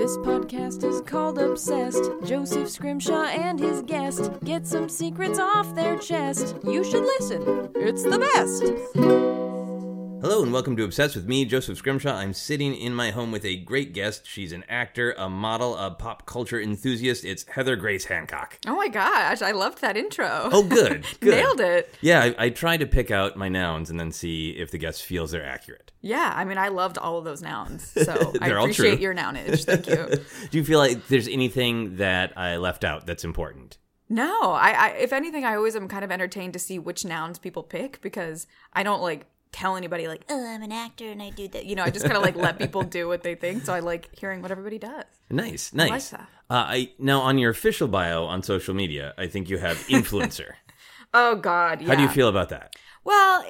This podcast is called Obsessed. Joseph Scrimshaw and his guest get some secrets off their chest. You should listen, it's the best. Hello and welcome to Obsessed with me, Joseph Scrimshaw. I'm sitting in my home with a great guest. She's an actor, a model, a pop culture enthusiast. It's Heather Grace Hancock. Oh my gosh, I loved that intro. Oh, good. good. Nailed it. Yeah, I, I try to pick out my nouns and then see if the guest feels they're accurate. Yeah, I mean, I loved all of those nouns. So I appreciate your nounage. Thank you. Do you feel like there's anything that I left out that's important? No, I, I, if anything, I always am kind of entertained to see which nouns people pick because I don't like tell anybody like, oh, I'm an actor and I do that. You know, I just kind of like let people do what they think. So I like hearing what everybody does. Nice, nice. that. Uh, I now on your official bio on social media, I think you have influencer. Oh God, yeah. How do you feel about that? Well,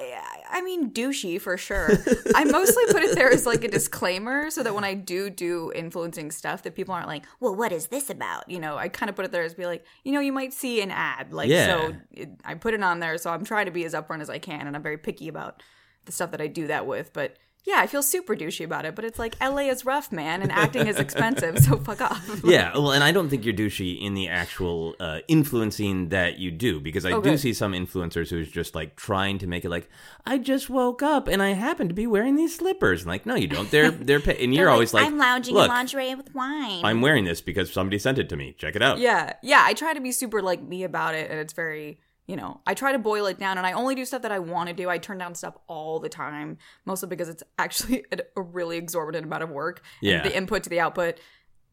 I mean, douchey for sure. I mostly put it there as like a disclaimer so that when I do do influencing stuff, that people aren't like, well, what is this about? You know, I kind of put it there as be like, you know, you might see an ad. Like, Yeah. so it, I put it on there. So I'm trying to be as upfront as I can. And I'm very picky about the stuff that I do that with. But yeah, I feel super douchey about it. But it's like, LA is rough, man. And acting is expensive. So fuck off. Yeah, well, and I don't think you're douchey in the actual uh, influencing that you do because I do good. see some influencers who's just like trying to make it like I just woke up and I happen to be wearing these slippers. And like, no, you don't. They're they're pa-. and you're always like, I'm lounging in lingerie with wine. I'm wearing this because somebody sent it to me. Check it out. Yeah, yeah. I try to be super like me about it, and it's very, you know, I try to boil it down, and I only do stuff that I want to do. I turn down stuff all the time, mostly because it's actually a, really exorbitant amount of work. Yeah. the input to the output.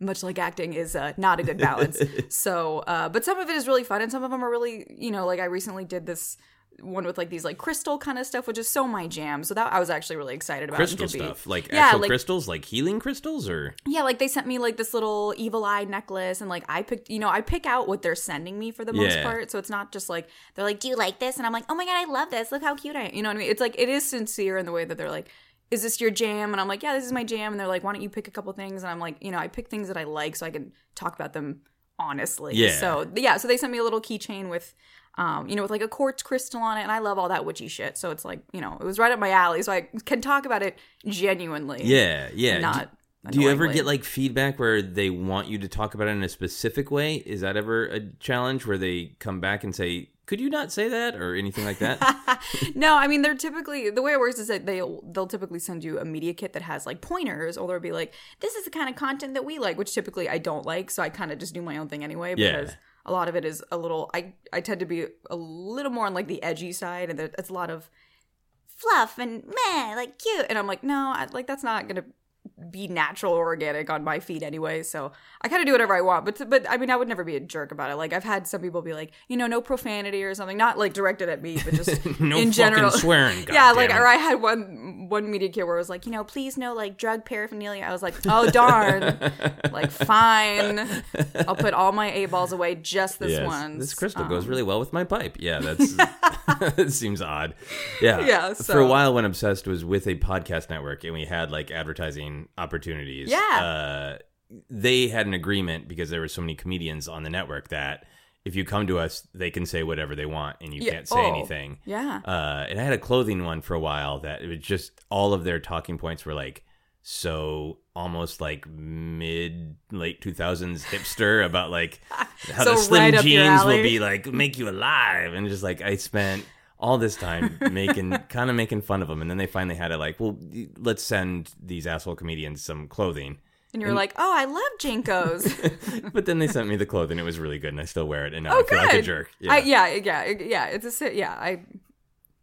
Much like acting is uh, not a good balance. so, uh, but some of it is really fun, and some of them are really, you know, like I recently did this one with like these like crystal kind of stuff, which is so my jam. So that I was actually really excited about. Crystal be- stuff, like Yeah, actual like- crystals, like healing crystals, or yeah, like they sent me like this little evil eye necklace, and like I picked, you know, I pick out what they're sending me for the most Yeah. part. So it's not just like they're like, Do you like this? And I'm like, oh my god, I love this. Look how cute I am. you know what I mean? It's like it is sincere in the way that they're like, is this your jam? And I'm like, yeah, this is my jam. And they're like, why don't you pick a couple things? And I'm like, you know, I pick things that I like so I can talk about them honestly. Yeah. So yeah, so they sent me a little keychain with. Um, you know, with like a quartz crystal on it, and I love all that witchy shit. So it's like, you know, it was right up my alley. So I can talk about it genuinely. yeah, yeah. Not. Do, do you ever get like feedback where they want you to talk about it in a specific way? Is that ever a challenge where they come back and say, "Could you not say that?" or anything like that? no, I mean they're typically the way it works is that they they'll typically send you a media kit that has like pointers, or they'll be like, "This is the kind of content that we like," which typically I don't like, so I kind of just do my own thing anyway Yeah. A lot of it is a little. I I tend to be a little more on like the edgy side, and there- it's a lot of fluff and meh, like cute, and I'm like, no, I, like that's not gonna be natural or organic on my feed anyway. So I kind of do whatever I want. But but I mean, I would never be a jerk about it. Like I've had some people be like, you know, no profanity or something, not like directed at me, but just no in general. swearing. yeah, like goddammit. or I had one one media kit where it was like, you know, please no like drug paraphernalia. I was like, oh darn, like fine, I'll put all my a balls away, just this Yes. one. This crystal Um, goes really well with my pipe. Yeah, that's it seems odd. Yeah. Yeah, so. For a while when Obsessed was with a podcast network and we had like advertising opportunities. Yeah. Uh, they had an agreement because there were so many comedians on the network that if you come to us, they can say whatever they want and you Yeah. can't say Oh, anything. Yeah. Uh, and I had a clothing one for a while that it was just all of their talking points were like so almost like mid late 2000s hipster about like how So the slim right jeans will be like make you alive and just like I spent all this time making kind of making fun of them and then they finally had it like well let's send these asshole comedians some clothing And you're like, oh, I love JNCOs. but then they sent me the clothing it was really good and I still wear it and now Oh, I feel good. like a oh, jerk Yeah. I, yeah, yeah, yeah. It's a yeah. I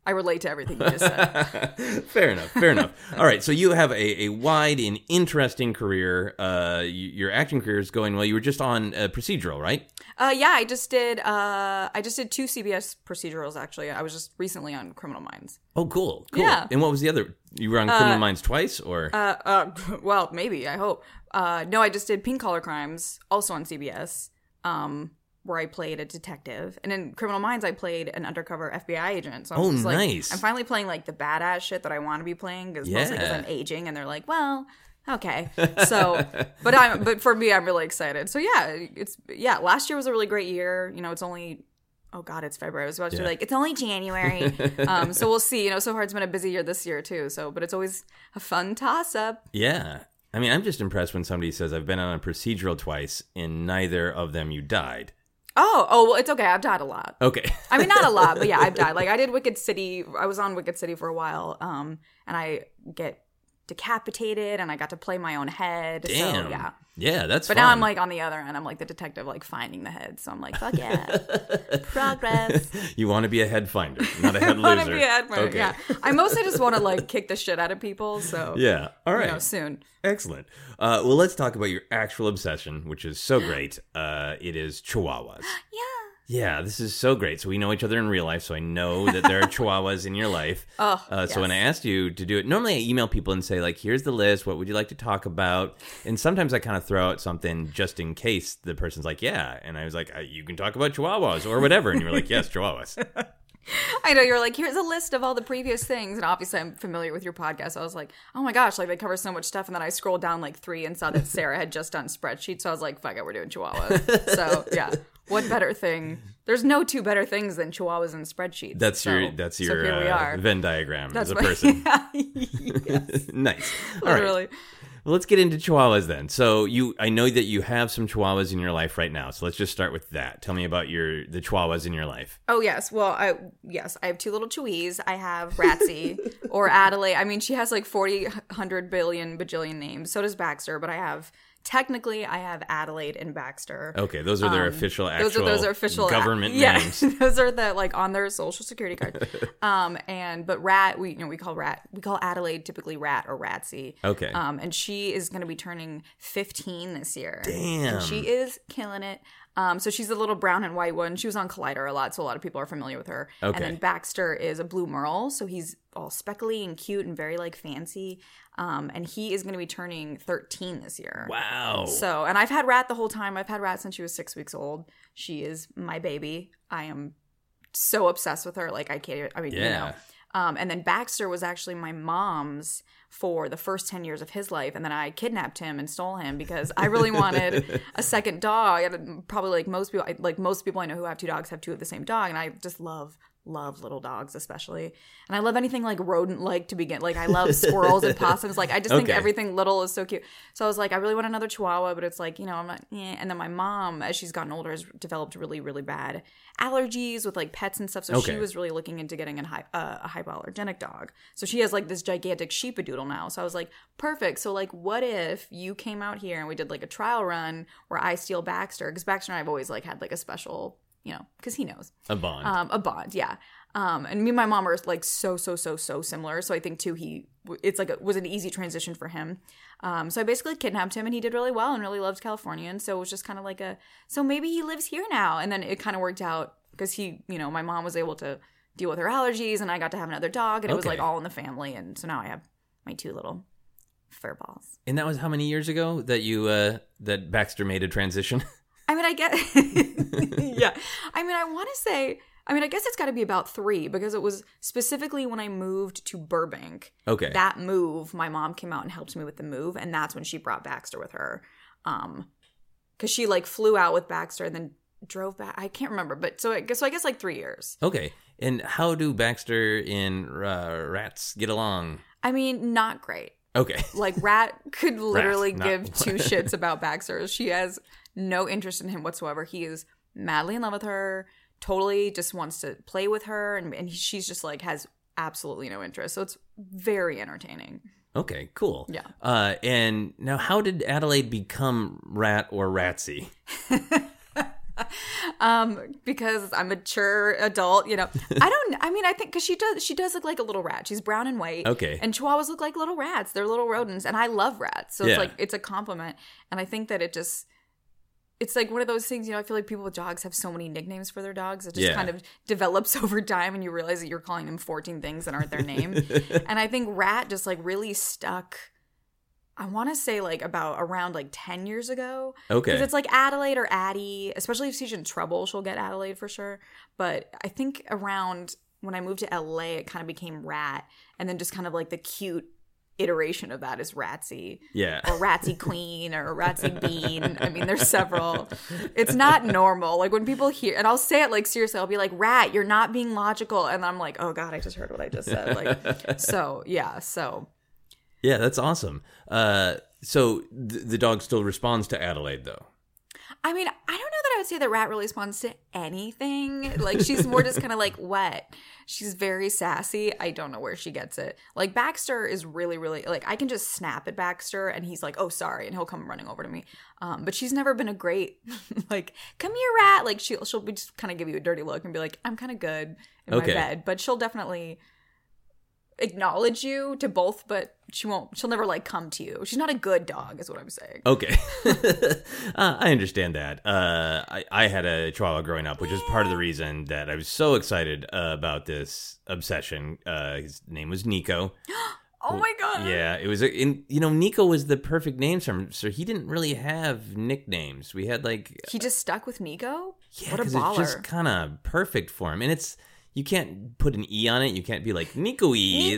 I relate to everything you just said. fair enough. Fair enough. All right. So you have a, a wide and interesting career. Uh, your acting career is going well. You were just on uh, procedural, right? Uh, yeah, I just did. Uh, I just did two CBS procedurals. Actually, I was just recently on Criminal Minds. Oh, cool. Cool. Yeah. And what was the other? You were on Criminal Minds twice, or Uh, uh, well, maybe I hope. Uh, no, I just did Pink Collar Crimes, also on CBS. Um, where I played a detective, and in Criminal Minds, I played an undercover FBI agent. So I'm Oh, just like, nice. I'm finally playing like the badass shit that I want to be playing, because mostly because I'm aging, and they're like, well. Okay, so, but I'm, but for me, I'm really excited. So yeah, it's yeah. Last year was a really great year. You know, it's only oh god, it's February. I was about to be like, it's only January. um, so we'll see. You know, so far it's been a busy year this year too. So, but it's always a fun toss up. yeah. I mean, I'm just impressed when somebody says I've been on a procedural twice, and neither of them you died. Oh, oh, well, it's okay. I've died a lot. Okay. I mean, not a lot, but yeah, I've died. Like I did Wicked City. I was on Wicked City for a while, um, and I get decapitated, and I got to play my own head. Damn. So, yeah. Yeah, that's. But now I'm like on the other end. I'm like the detective, like finding the head. So I'm like, fuck yeah, progress. you want to be a head finder, not a head I want loser. to be a head fighter, Okay. Yeah, I mostly just want to like kick the shit out of people. So Yeah. All right. you know, soon. Excellent. Uh, well, let's talk about your actual obsession, which is so great. Uh, it is chihuahuas. Yeah. Yeah, this is so great. So we know each other in real life, so I know that there are chihuahuas in your life. Oh, uh, so when I asked you to do it, normally I email people and say like, "Here's the list. What would you like to talk about?" And sometimes I kind of throw out something just in case the person's like, "Yeah," and I was like, uh, "You can talk about chihuahuas or whatever," and you were like, "Yes, chihuahuas." I know you're like, here's a list of all the previous things, and obviously I'm familiar with your podcast. So I was like, oh my gosh, like they cover so much stuff. And then I scrolled down like three and saw that Sarah had just done spreadsheets. So I was like, fuck it, we're doing chihuahuas. so yeah, what better thing? There's no two better things than chihuahuas and spreadsheets. That's So- your that's so your we uh. Venn diagram That's as a my- person. yes, nice. All right. literally. Well, let's get into chihuahuas then. So you, I know that you have some chihuahuas in your life right now. So let's just start with that. Tell me about your the chihuahuas in your life. Oh yes, well I yes I have two little chewies. I have Ratsy or Adelaide. I mean she has like 40, 100 billion bajillion names. So does Baxter, but I have technically I have Adelaide and Baxter. Okay, those are their official actual Um, those are those are official government yeah, names. those are the like on their social security card. um and but Rat we you know we call Rat we call Adelaide typically Rat or Ratsy. Okay. Um and she is going to be turning 15 this year. Damn. And she is killing it. Um, so she's a little brown and white one. She was on Collider a lot, so a lot of people are familiar with her. Okay. And then Baxter is a blue merle, so he's all speckly and cute and very like fancy. Um, and he is going to be turning 13 this year. wow. So, and I've had Rat the whole time. I've had Rat since she was six weeks old. She is my baby. I am so obsessed with her. Like I can't. I mean, you Yeah. know. Um, and then Baxter was actually my mom's for the first 10 years of his life. And then I kidnapped him and stole him because I really wanted a second dog. And probably like most people, like most people I know who have two dogs have two of the same dog. And I just love, love little dogs, especially. And I love anything like rodent like to begin. Like I love squirrels and possums. Like I just think everything little is so cute. So I was like, I really want another chihuahua, but it's like, you know, I'm not, eh. And then my mom, as she's gotten older, has developed really, really bad allergies with like pets and stuff. So Okay. she was really looking into getting a, hy- uh, a hypoallergenic dog. So she has like this gigantic sheepadoodle now. So I was like, perfect. So like, what if you came out here and we did like a trial run where I steal Baxter? Because Baxter and I have always like had like a special, you know, because he knows a bond. um, a bond, yeah. Um, and me and my mom are like so so so so similar. So I think too he it's like it was an easy transition for him. Um, so I basically kidnapped him, and he did really well and really loved California. And so it was just kind of like a so maybe he lives here now. And then it kind of worked out because he, you know, my mom was able to deal with her allergies, and I got to have another dog, and it was like all in the family. And so now I have my two little fur balls. and that was how many years ago that you uh that Baxter made a transition? I mean, I get, yeah. I mean, I want to say, I mean, I guess it's got to be about three because it was specifically when I moved to Burbank. Okay. That move, my mom came out and helped me with the move, and that's when she brought Baxter with her. Um, because she like flew out with Baxter and then drove back. I can't remember, but so I guess so I guess like three years. okay. And how do Baxter and uh, Rats get along? I mean, not great. Okay. Like Rat could literally not- give two shits about Baxter. She has no interest in him whatsoever. He is madly in love with her, totally just wants to play with her, and, and she's just like has absolutely no interest. So it's very entertaining. Okay, cool. Yeah. Uh, and now, how did Adelaide become Rat or Ratsy? Um, because I'm a mature adult, you know. I don't. I mean, I think because she does. She does look like a little rat. She's brown and white. Okay. And Chihuahuas look like little rats. They're little rodents, and I love rats. So it's like it's a compliment. And I think that it just. It's like one of those things, you know. I feel like people with dogs have so many nicknames for their dogs. It just Yeah. kind of develops over time, and you realize that you're calling them 14 things that aren't their name. and I think rat just like really stuck. I want to say like about around like 10 years ago. Okay. Because it's like Adelaide or Addie, especially if she's in trouble, she'll get Adelaide for sure. But I think around when I moved to LA, it kind of became Rat. And then just kind of like the cute iteration of that is Ratsy yeah. or Ratsy Queen or Ratsy Bean. I mean, there's several. It's not normal. Like when people hear, and I'll say it like seriously, I'll be like, Rat, you're not being logical. And I'm like, oh God, I just heard what I just said. Like, so yeah, so Yeah, that's awesome. Uh, So th- the dog still responds to Adelaide, though. I mean, I don't know that I would say that Rat really responds to anything. Like she's more just kind of like wet. She's very sassy. I don't know where she gets it. Like Baxter is really, really like I can just snap at Baxter and he's like, "Oh, sorry," and he'll come running over to me. Um, but she's never been a great like, "Come here, Rat." Like she'll she'll just kind of give you a dirty look and be like, "I'm kind of good in Okay. my bed," but she'll definitely acknowledge you to both, but she won't. She'll never like come to you. She's not a good dog, is what I'm saying. Okay, uh, I understand that. Uh, I, I had a Chihuahua growing up, which is part of the reason that I was so excited uh, about this obsession. Uh, his name was Nico. Oh my god. Yeah, it was. A, in, you know, Nico was the perfect name for him. So he didn't really have nicknames. We had like He just stuck with Nico. yeah, what a 'cause baller. it's just kind of perfect for him, and it's. You can't put an e on it. You can't be like Nico e,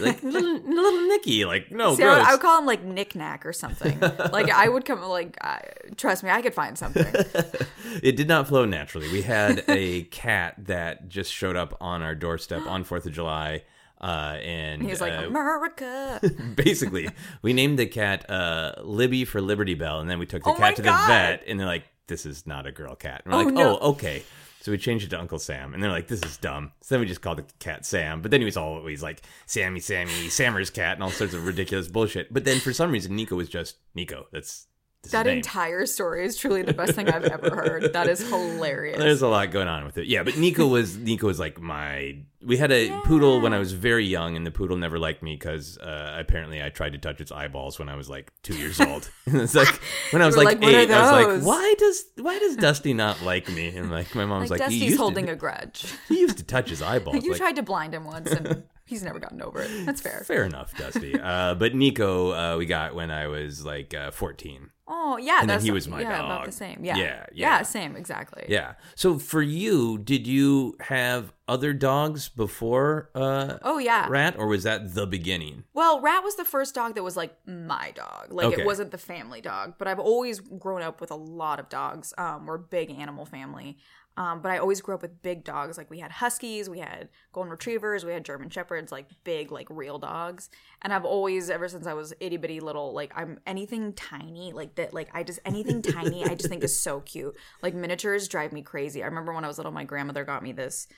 like little, little Nicky. Like no, See, I would. I would call him like knickknack or something. like I would come like, I, trust me, I could find something. it did not flow naturally. We had a cat that just showed up on our doorstep on Fourth of July, uh, and He was like, uh, America. basically we named the cat uh, Libby for Liberty Bell, and then we took the Oh cat to the vet, and they're like, "This is not a girl cat." And we're Oh, like, no. "Oh, okay." So we changed it to Uncle Sam, and they're like, "This is dumb." So then we just called the cat Sam, but then he was always like Sammy, Sammy, Sammer's cat, and all sorts of ridiculous bullshit. But then for some reason, Nico was just Nico. That's, that name. entire story is truly the best thing I've ever heard. That is hilarious. There's a lot going on with it. Yeah, but Nico was Nico was like my. We had a poodle when I was very young, and the poodle never liked me because uh, apparently I tried to touch its eyeballs when I was like two years old. it's like when I was like, like, eight, I was like, why does why does Dusty not like me? And like my mom's like, like, he Dusty's holding to, a grudge. he used to touch his eyeballs. you like, tried to blind him once and he's never gotten over it. That's fair. Fair enough, Dusty. uh, but Nico, uh, we got when I was like uh, 14. Oh yeah, And then he was my yeah, dog. about the same. Yeah. Yeah, yeah. same, exactly. Yeah. So for you, did you have other dogs before uh, Oh yeah. Rat, or was that the beginning? Well, Rat was the first dog that was like my dog. Like Okay. it wasn't the family dog, but I've always grown up with a lot of dogs. Um, we're a big animal family. Um, but I always grew up with big dogs. Like we had huskies, we had golden retrievers, we had German shepherds, like big, like real dogs. And I've always, ever since I was itty bitty little, like I'm anything tiny, like that, like I just anything tiny, I just think is so cute. Like miniatures drive me crazy. I remember when I was little, my grandmother got me this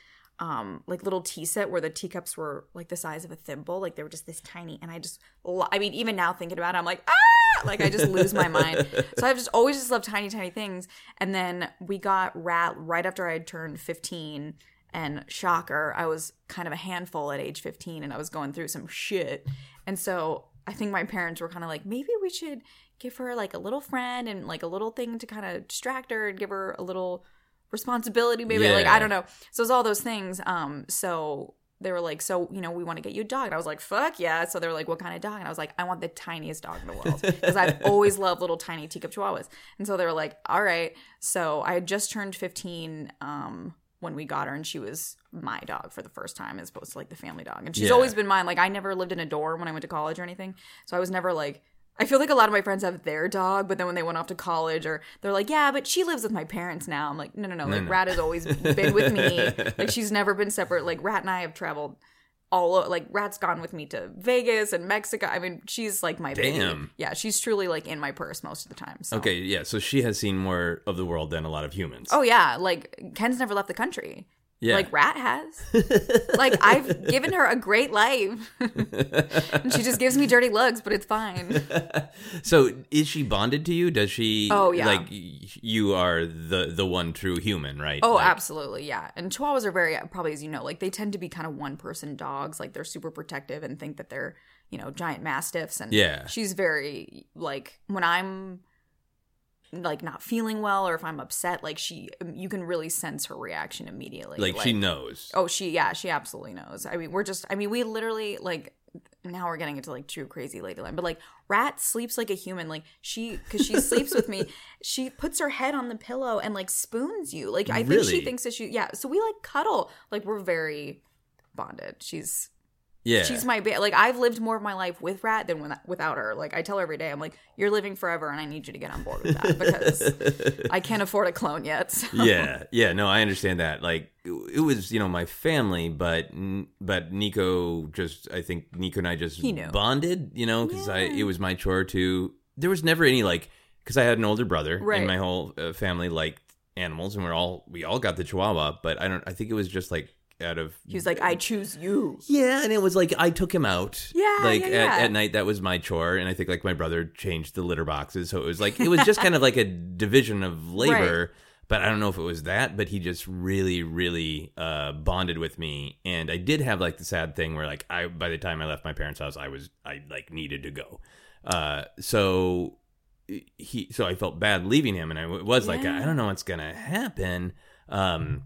um like little tea set where the teacups were like the size of a thimble like they were just this tiny and i just i mean even now thinking about it i'm like ah like i just lose my mind. So i've just always just loved tiny tiny things. And then we got rat right after i had turned 15 and shocker i was kind of a handful at age 15 and i was going through some shit. And so i think my parents were kind of like maybe we should give her like a little friend and like a little thing to kind of distract her and give her a little responsibility maybe. Like i don't know. So it's all those things. Um so they were like so you know we want to get you a dog. And i was like fuck yeah. So they were like what kind of dog? And i was like i want the tiniest dog in the world. Because i've always loved little tiny teacup chihuahuas. And so they were like all right. So i had just turned 15 um when we got her and she was my dog for the first time as opposed to like the family dog. And she's Yeah. always been mine. Like i never lived in a dorm when i went to college or anything. So i was never like I feel like a lot of my friends have their dog, but then when they went off to college, or they're like, "Yeah, but she lives with my parents now." I'm like, "No, no, no. Like, no. Rat has always been with me. Like, she's never been separate. Like, Rat and I have traveled all like Rat's gone with me to Vegas and Mexico. I mean, she's like my baby. Damn. Yeah, she's truly like in my purse most of the time. So. Okay, yeah. So she has seen more of the world than a lot of humans. Oh yeah, like Ken's never left the country. Yeah. Like Rat has. like I've given her a great life. and she just gives me dirty looks, but it's fine. so is she bonded to you? Does she? Oh, yeah. Like you are the the one true human, right? Oh, Like- absolutely, yeah. And Chihuahuas are very probably as you know, like they tend to be kind of one person dogs. Like they're super protective and think that they're you know giant mastiffs. And Yeah. she's very like when I'm like not feeling well or if I'm upset, like she um, you can really sense her reaction immediately. Like, she knows. Oh, she yeah, she absolutely knows. I mean, we're just I mean, we literally like now we're getting into like true crazy lady line, but like Rat sleeps like a human. Like she because she sleeps with me, she puts her head on the pillow and like spoons you. Like I think she thinks that she yeah. So we like cuddle. Like we're very bonded. She's Yeah. she's my ba- like I've lived more of my life with Rat than when, without her. Like I tell her every day, I'm like, you're living forever, and I need you to get on board with that because I can't afford a clone yet. so- yeah, yeah, no, I understand that. Like, it was you know my family, but but Nico just I think Nico and I just He knew. bonded, you know, because I it was my chore to there was never any like because I had an older brother Right. and my whole uh, family liked animals and we're all we all got the Chihuahua, but I don't. I think it was just like out of He was like, I choose you. yeah, and it was like I took him out. Yeah, like yeah, At, yeah. at night that was my chore, and I think like my brother changed the litter boxes, so it was like it was just kind of like a division of labor. But I don't know if it was that, but he just really, really uh, bonded with me, and I did have like the sad thing where like I by the time I left my parents' house, I was I like needed to go. Uh, so he so I felt bad leaving him, and I was like I don't know what's gonna happen. Um,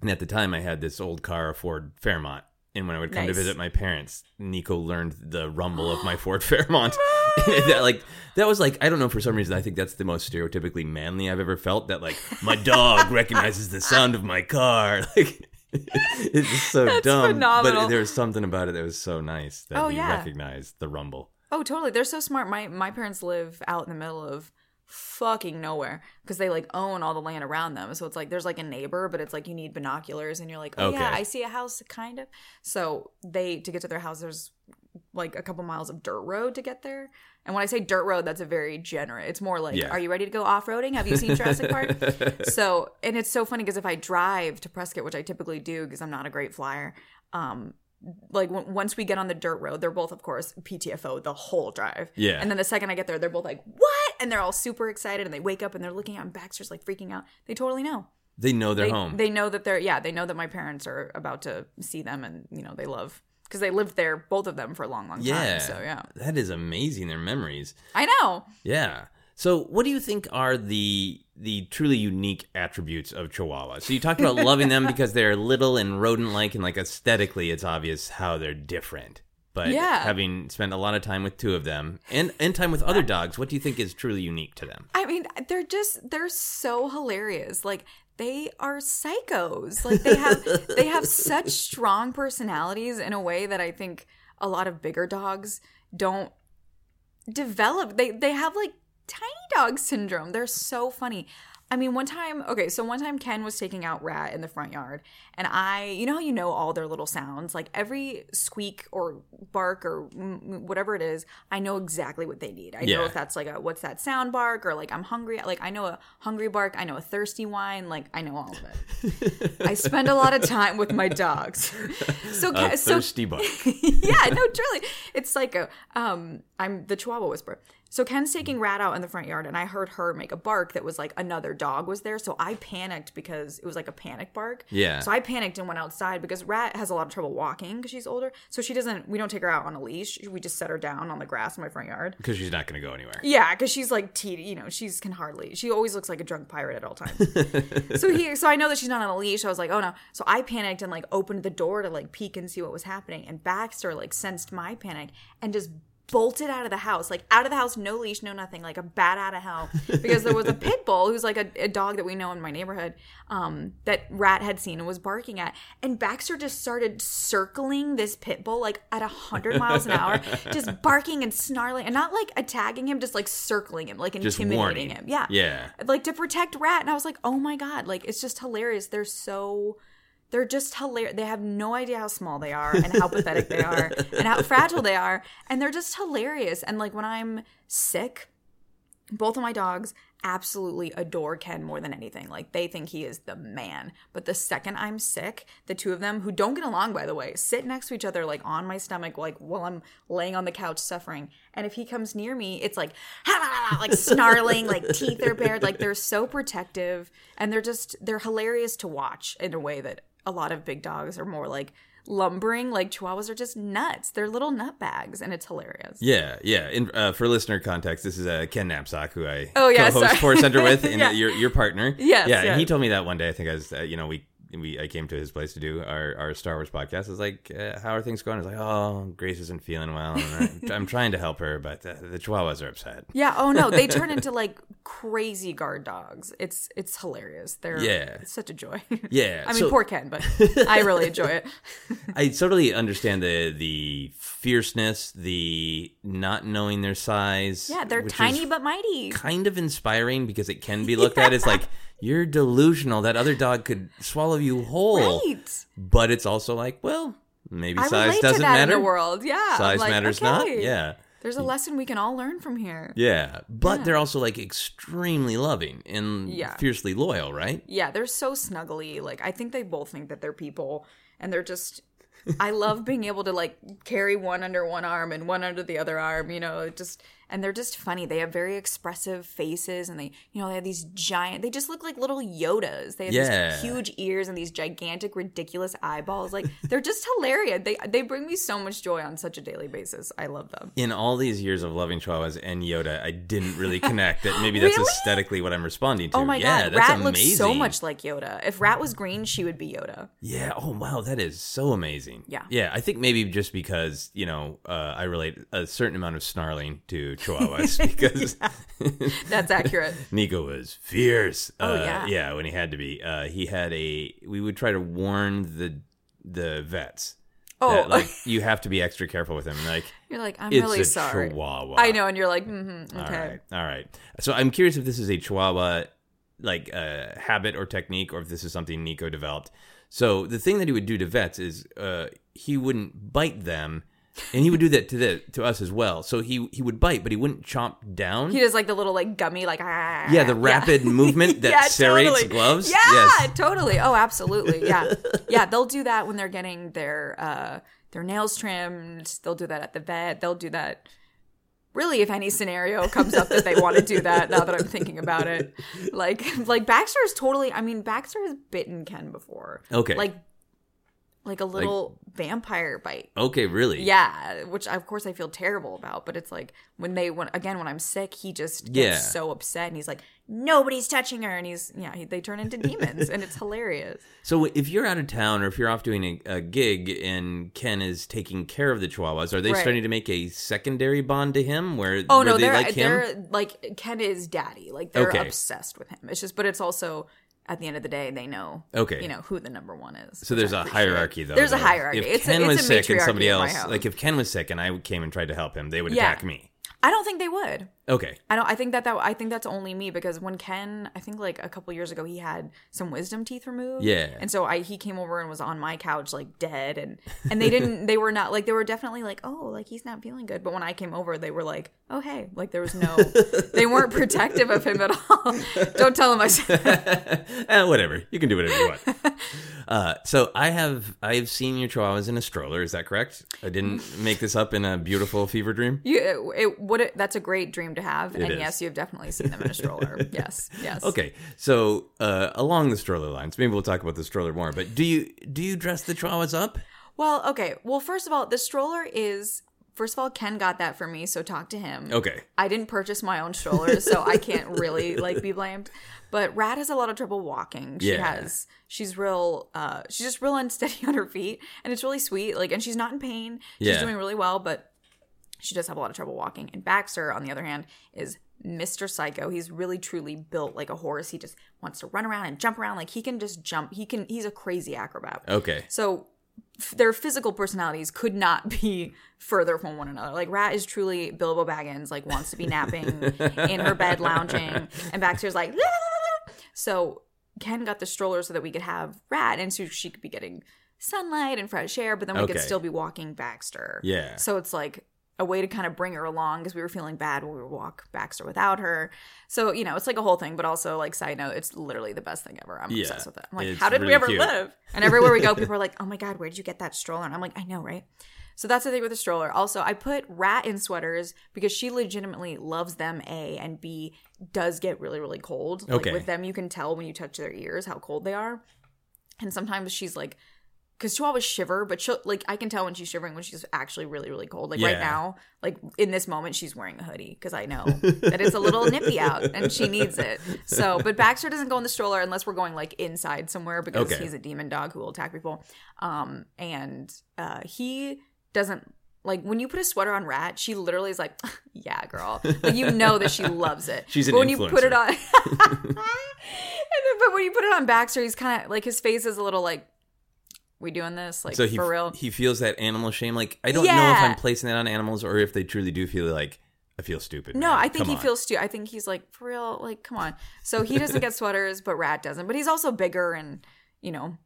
and at the time, I had this old car, a Ford Fairmont. And when I would come to visit my parents, Nico learned the rumble of my Ford Fairmont. that, like that was like I don't know for some reason I think that's the most stereotypically manly I've ever felt. That like my dog recognizes the sound of my car. Like it's just so That's dumb. phenomenal. But there was something about it that was so nice that Oh, he yeah. recognized the rumble. Oh, totally. They're so smart. My my parents live out in the middle of fucking nowhere because they like own all the land around them. So it's like there's like a neighbor, but it's like you need binoculars and you're like, oh yeah, I see a house, kind of. So they to get to their house, there's like a couple miles of dirt road to get there. And when I say dirt road, that's a very generous. It's more like, Yeah. are you ready to go off roading? Have you seen Jurassic Park? so, and it's so funny because if I drive to Prescott, which I typically do because I'm not a great flyer, um, like w- once we get on the dirt road, they're both, of course, PTFO the whole drive. Yeah. And then the second I get there, they're both like, "What?" And they're all super excited, and they wake up and they're looking out, and Baxter's like freaking out. They totally know. They know they're They, home. they know that they're yeah. They know that my parents are about to see them, and you know they love because they lived there, both of them, for a long, long yeah. time. So yeah, That is amazing. Their memories. I know. Yeah. So, what do you think are the the truly unique attributes of Chihuahua? So, you talked about loving them because they're little and rodent-like, and like aesthetically, it's obvious how they're different. But Yeah. having spent a lot of time with two of them and and time with other dogs, what do you think is truly unique to them? I mean, they're just they're so hilarious. Like they are psychos. Like they have they have such strong personalities in a way that I think a lot of bigger dogs don't develop. They they have like tiny dog syndrome. They're so funny. I mean, one time, okay, so one time Ken was taking out Rat in the front yard, and I, you know how you know all their little sounds? Like every squeak or bark or mm, whatever it is, I know exactly what they need. I know if that's like a what's that sound bark or like I'm hungry. Like I know a hungry bark, I know a thirsty whine, like I know all of it. I spend a lot of time with my dogs. So, A Ken- so thirsty bark. yeah, no, truly, it's psycho. Um, I'm the Chihuahua whisperer. So Ken's taking Rat out in the front yard, and I heard her make a bark that was like another dog was there. So I panicked because it was like a panic bark. Yeah. So I panicked and went outside because Rat has a lot of trouble walking because she's older. So she doesn't. We don't take her out on a leash. We just set her down on the grass in my front yard. Because she's not going to go anywhere. Yeah, because she's like te- you know, she's can hardly. She always looks like a drunk pirate at all times. so he, so I know that she's not on a leash. I was like, oh no. So I panicked and like opened the door to like peek and see what was happening. And Baxter like sensed my panic and just bolted out of the house, like out of the house, no leash, no nothing, like a bat out of hell. Because there was a pit bull who's like a, a dog that we know in my neighborhood um, that Rat had seen and was barking at. And Baxter just started circling this pit bull like at a hundred miles an hour, just barking and snarling and not like attacking him, just like circling him, like Just intimidating warning. him. Yeah. Yeah. Like to protect Rat. And I was like, oh my God, like it's just hilarious. They're so they're just hilarious. They have no idea how small they are and how pathetic they are and how fragile they are. And they're just hilarious. And like when I'm sick, both of my dogs absolutely adore Ken more than anything. Like they think he is the man. But the second I'm sick, the two of them who don't get along by the way, sit next to each other like on my stomach like while I'm laying on the couch suffering. And if he comes near me, it's like like snarling, like teeth are bared, like they're so protective and they're just they're hilarious to watch in a way that a lot of big dogs are more like lumbering like chihuahuas are just nuts they're little nut bags and it's hilarious Yeah, yeah. In, uh, for listener context, this is uh, Ken Napzok, who I Oh, yeah, co-host sorry. Force Center with, and Yeah. your your partner. Yes, yeah. yes. And he told me that one day. I think I was, uh, you know, we we I came to his place to do our, our Star Wars podcast. I was like, uh, "How are things going?" I was like, "Oh, Grace isn't feeling well. And I, I'm trying to help her, but uh, the Chihuahuas are upset." Yeah. Oh no, they turn into like crazy guard dogs. It's it's hilarious. They're Yeah. it's such a joy. Yeah, I mean, so- poor Ken, but I really enjoy it. I totally understand the the fierceness, the not knowing their size. Yeah, they're tiny but mighty. kind of inspiring because it can be looked at as like you're delusional. That other dog could swallow you whole. Right. But it's also like, well, maybe I size doesn't matter. in the world. Yeah. Size like, matters not. Yeah. There's a lesson we can all learn from here. Yeah, but Yeah. they're also like extremely loving and Yeah. fiercely loyal, right? Yeah, they're so snuggly. Like I think they both think that they're people and they're just I love being able to like carry one under one arm and one under the other arm, you know, just and they're just funny. They have very expressive faces and they you know, they have these giant they just look like little Yodas. They have Yeah. these huge ears and these gigantic ridiculous eyeballs. Like they're just hilarious. They they bring me so much joy on such a daily basis. I love them. In all these years of loving Chihuahuas and Yoda, I didn't really connect that maybe that's Really? aesthetically what I'm responding to. Oh my yeah, god, that's Rat amazing. looks so much like Yoda. If Rat was green, she would be Yoda. Yeah. Oh wow, that is so amazing. Yeah. Yeah. I think maybe just because you know uh, I relate a certain amount of snarling to Chihuahuas because That's accurate. Nico was fierce. Oh, uh, yeah. Yeah, when he had to be. Uh, he had a. We would try to warn the the vets. Oh, that, like you have to be extra careful with him. Like You're like, I'm really sorry. Chihuahua. I know, and you're like, mm-hmm, okay. right, all right. So I'm curious if this is a Chihuahua like uh, habit or technique, or if this is something Nico developed. So the thing that he would do to vets is uh, he wouldn't bite them, and he would do that to the to us as well. So he he would bite, but he wouldn't chomp down. He does like the little like gummy like ah. yeah, the rapid movement that Yeah, serrates totally. gloves. Yeah, Yes. totally. Oh, absolutely. Yeah, yeah. They'll do that when they're getting their uh their nails trimmed. They'll do that at the vet. They'll do that. Really, if any scenario comes up that they want to do that, now that I'm thinking about it, like like Baxter is totally. I mean, Baxter has bitten Ken before. Okay. Like like a little vampire bite. Okay, really? Yeah, which of course I feel terrible about, but it's like when they when again when I'm sick, he just gets Yeah. so upset and he's like nobody's touching her and he's yeah, he, they turn into demons and it's hilarious. So if you're out of town or if you're off doing a, a gig and Ken is taking care of the Chihuahuas, are they Right. starting to make a secondary bond to him where, Oh where no, they they're like him? they're like Ken is daddy. Like they're Okay. obsessed with him. It's just but it's also at the end of the day they know Okay. you know who the number one is. So there's a hierarchy, though. There's a hierarchy. If it's Ken a, was sick and somebody matriarchy in my else, like if Ken was sick and I came and tried to help him, they would Yeah. attack me. I don't think they would. Okay. I don't. I think that that I think that's only me because when Ken, I think like a couple years ago, he had some wisdom teeth removed. Yeah. and so I he came over and was on my couch like dead, and and they didn't. they were not like they were definitely like oh like he's not feeling good. But when I came over, they were like oh hey like there was no. they weren't protective of him at all. don't tell him I said. Eh, whatever. You can do whatever you want. uh, so I have I have seen your chihuahuas in a stroller. Is that correct? I didn't make this up in a beautiful fever dream. You, it, it it, that's a great dream to have, and is. yes, you have definitely seen them in a stroller. yes, yes. Okay, so uh, along the stroller lines, maybe we'll talk about the stroller more. But do you do you dress the chihuahuas up? Well, okay. Well, first of all, the stroller is. First of all, Ken got that for me, so talk to him. Okay. I didn't purchase my own stroller, so I can't really like be blamed. But Rat has a lot of trouble walking. She Yeah. has she's real uh she's just real unsteady on her feet and it's really sweet. Like and she's not in pain. She's Yeah. doing really well, but she does have a lot of trouble walking. And Baxter, on the other hand, is Mr. Psycho. He's really truly built like a horse. He just wants to run around and jump around. Like he can just jump. He can he's a crazy acrobat. Okay. So f- their physical personalities could not be further from one another. Like Rat is truly Bilbo Baggins, like wants to be napping in her bed, lounging, and Baxter's like. So Ken got the stroller so that we could have Rat, and so she could be getting sunlight and fresh air, but then we could still be walking Baxter. Yeah. So it's like a way to kind of bring her along because we were feeling bad when we would walk Baxter without her. So you know, it's like a whole thing. But also, like side note, it's literally the best thing ever. I'm Yeah, obsessed with it. I'm like, how did we ever cute. live? And everywhere we go, people are like, "Oh my god, where did you get that stroller?" And I'm like, "I know, right?" So that's the thing with the stroller. Also, I put Rat in sweaters because she legitimately loves them. A and B does get really really cold. Like Okay. with them, you can tell when you touch their ears how cold they are. And sometimes she's like, because Chihuahuas shiver, but she'll like I can tell when she's shivering when she's actually really really cold. Like right now, like in this moment, she's wearing a hoodie because I know that it's a little nippy out and she needs it. So, but Baxter doesn't go in the stroller unless we're going like inside somewhere because Okay. he's a demon dog who will attack people. Um, and uh, he doesn't. Like when you put a sweater on Rat, she literally is like, "Yeah, girl." Like you know that she loves it. She's an but when you put it on, and then, but when you put it on Baxter, he's kind of like his face is a little like, "We doing this like So he for real?" he feels that animal shame. Like I don't know if I'm placing that on animals or if they truly do feel like I feel stupid. No, man. I think Come he on. feels stupid. I think he's like for real. Like, come on. So he doesn't get sweaters, but Rat doesn't. But he's also bigger, and you know,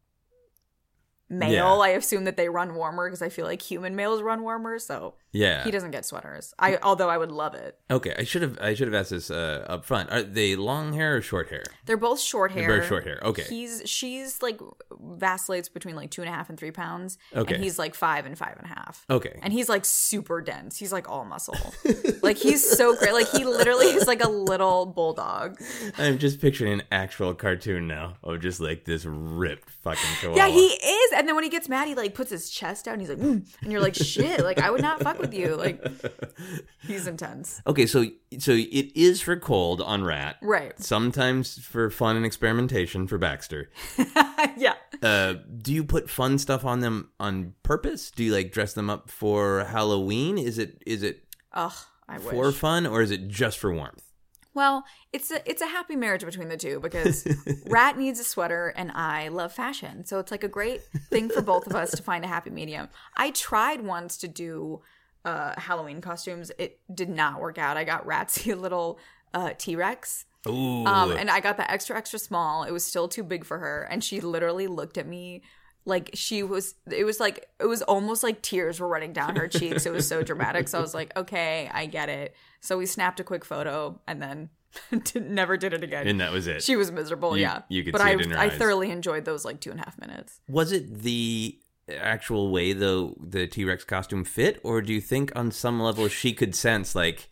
male, Yeah. I assume that they run warmer because I feel like human males run warmer. So Yeah. he doesn't get sweaters. I although I would love it. Okay, I should have I should have asked this uh, up front. Are they long hair or short hair? They're both short hair. They're both short hair. Okay. He's she's like vacillates between like two and a half and three pounds. Okay. And he's like five and five and a half. Okay. And he's like super dense. He's like all muscle. like he's so great. Like he literally is like a little bulldog. I'm just picturing an actual cartoon now of just like this ripped fucking chihuahua. Yeah, he is. And then when he gets mad, he like puts his chest out and he's like, mm. and you're like, shit. Like I would not fuck with you. Like he's intense. Okay, so so it is for cold on Rat. Right. Sometimes for fun and experimentation for Baxter. yeah. Uh, do you put fun stuff on them on purpose? Do you like dress them up for Halloween? Is it is it Ugh, I wish. for fun or is it just for warmth? Well, it's a it's a happy marriage between the two because Rat needs a sweater and I love fashion. So it's like a great thing for both of us to find a happy medium. I tried once to do uh, Halloween costumes. It did not work out. I got Ratsy a little uh, T Rex. Ooh. Um, and I got the extra extra small. It was still too big for her, and she literally looked at me like she was. It was like it was almost like tears were running down her cheeks. It was so dramatic. So I was like, okay, I get it. So we snapped a quick photo, and then did, never did it again. and that was it. she was miserable. You- yeah, you could but see I it in her I eyes. thoroughly enjoyed those like two and a half minutes. Was it the actual way the the T Rex costume fit, or do you think on some level she could sense like,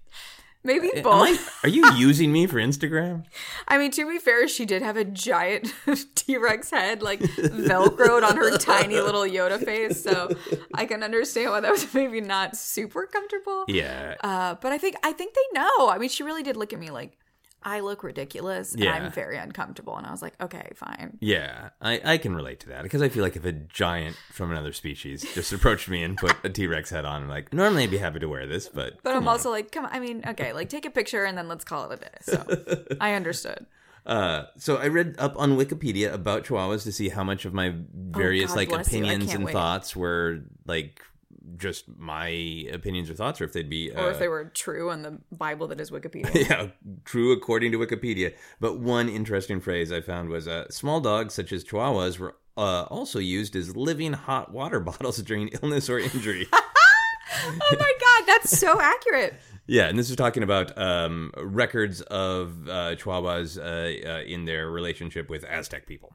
Maybe both. I, are you using me for Instagram? I mean, to be fair, she did have a giant T Rex head, like velcroed on her tiny little Yoda face. So I can understand why that was maybe not super comfortable. Yeah, Uh, but I think I think they know. I mean, she really did look at me like I look ridiculous and I'm very uncomfortable. And I was like, okay, fine. yeah, I, I can relate to that because I feel like if a giant from another species just approached me and put a T Rex head on, I'm like, normally I'd be happy to wear this, but But I'm on. also like, come on. I mean, okay, like take a picture and then let's call it a day. So I understood. Uh, so I read up on Wikipedia about Chihuahuas to see how much of my various Oh, God like bless you. I opinions and wait. thoughts were like just my opinions or thoughts, or if they'd be Or uh, if they were true in the Bible that is Wikipedia. yeah, true according to Wikipedia. But one interesting phrase I found was uh, small dogs such as Chihuahuas were uh, also used as living hot water bottles during illness or injury. oh my God, that's so accurate. yeah, and this is talking about um, records of uh, Chihuahuas uh, uh, in their relationship with Aztec people.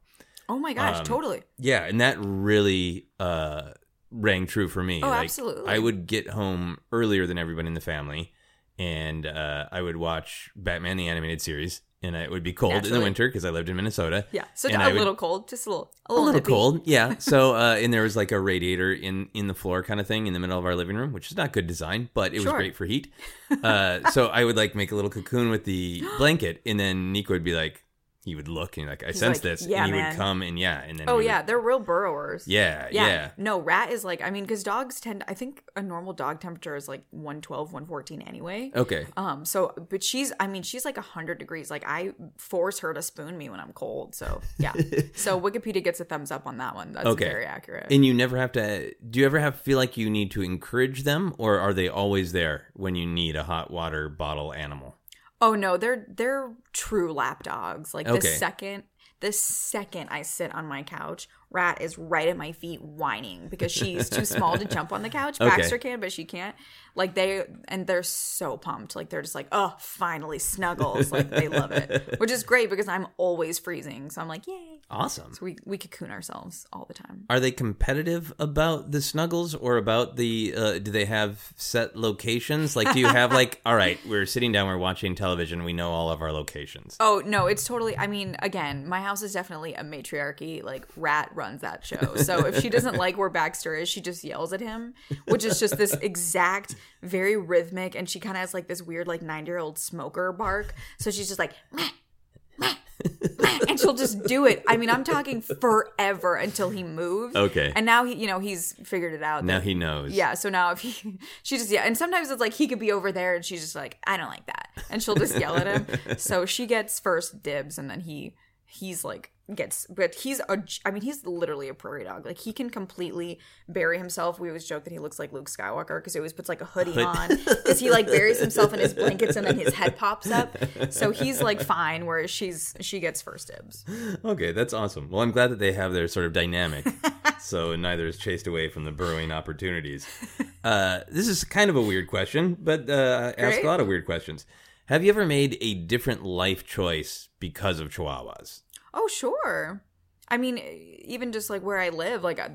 Oh my gosh, Um, totally. Yeah, and that really uh, rang true for me. Oh, like, absolutely. I would get home earlier than everyone in the family, and uh, I would watch Batman the animated series, and it would be cold in the winter because I lived in Minnesota. Yeah. So and a I would- little cold, just a little, a a little, little cold, yeah. So, uh, and there was like a radiator in in the floor kind of thing in the middle of our living room, which is not good design, but it was great for heat. Uh, so I would like make a little cocoon with the blanket, and then Nico would be like, he would look and like, I sense like, this, "Yeah, and he man." would come and yeah, and then Oh yeah, would- they're real burrowers. yeah, Yeah. yeah, No, rat is like I mean cuz dogs tend I think a normal dog temperature is like 112, 114 anyway. Okay. Um so but she's I mean she's like 100 degrees. Like I force her to spoon me when I'm cold. So, yeah. so Wikipedia gets a thumbs up on that one. That's Okay. very accurate. And you never have to. Do you ever have feel like you need to encourage them, or are they always there when you need a hot water bottle animal? Oh no, they're they're true lap dogs. Like the Okay. second the second I sit on my couch, Rat is right at my feet whining because she's too small to jump on the couch. Okay. Baxter can, but she can't. Like they and they're so pumped. Like they're just like, oh, finally snuggles. Like they love it, which is great because I'm always freezing. So I'm like, yay. Awesome. So we we cocoon ourselves all the time. Are they competitive about the snuggles, or about the? Uh, do they have set locations? Like, do you have like, all right, we're sitting down, we're watching television, we know all of our locations. Oh no, it's totally. I mean, again, my house is definitely a matriarchy. Like Rat runs that show, so if she doesn't like where Baxter is, she just yells at him, which is just this exact, very rhythmic, and she kind of has like this weird, like nine year old smoker bark. So she's just like. "Meh, meh, meh," And she'll just do it. I mean, I'm talking forever until he moves. Okay. And now he, you know, he's figured it out. Now that- he knows. yeah, so now if he, she just yeah, and sometimes it's like he could be over there, and she's just like, I don't like that, and she'll just yell at him. So she gets first dibs, and then he he's like gets but he's a i mean he's literally a prairie dog like he can completely bury himself we always joke that he looks like luke skywalker because he always puts like a hoodie Hood- on because he like buries himself in his blankets and then his head pops up so he's like fine whereas she's she gets first dibs Okay, that's awesome. Well, I'm glad that they have their sort of dynamic, so neither is chased away from the burrowing opportunities. Uh, this is kind of a weird question, but uh, I ask a lot of weird questions. Have you ever made a different life choice because of Chihuahuas? oh sure i mean even just like where i live like a,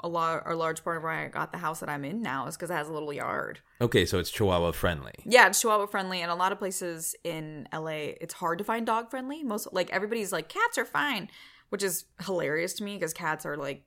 a lot a large part of where i got the house that i'm in now is because it has a little yard Okay, so it's Chihuahua friendly. Yeah, it's Chihuahua friendly, and a lot of places in LA, it's hard to find dog friendly. Most like everybody's like cats are fine, which is hilarious to me because cats are like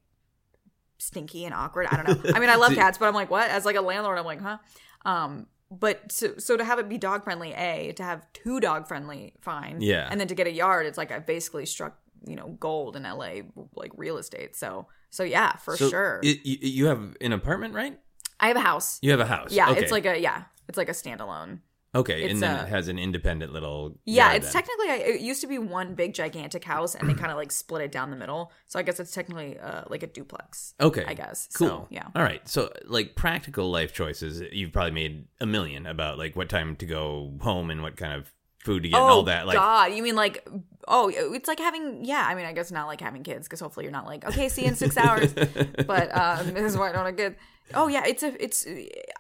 stinky and awkward. I don't know. I mean, I love cats, but I'm like, what? As like a landlord, I'm like, huh? Um, but so so to have it be dog friendly, a to have two dog friendly, fine. Yeah. and then to get a yard, it's like i've basically struck you know gold in LA like real estate. So so yeah, for So sure. it- you, have an apartment, right? I have a house. You have a house. Yeah, okay. it's like a yeah, it's like a standalone. Okay, it's and then a- it has an independent little. Yeah, it's then. technically it used to be one big gigantic house, and they kind of like split it down the middle. So I guess it's technically uh, like a duplex. Okay. I guess. Cool. So, yeah. All right. So, like practical life choices, you've probably made a million about like what time to go home and what kind of food to get and all that. Like, Oh, God, you mean like oh, it's like having yeah. I mean, I guess not like having kids because hopefully you're not like okay, see you in six hours. but um, this is why I don't get. Oh yeah, it's a it's.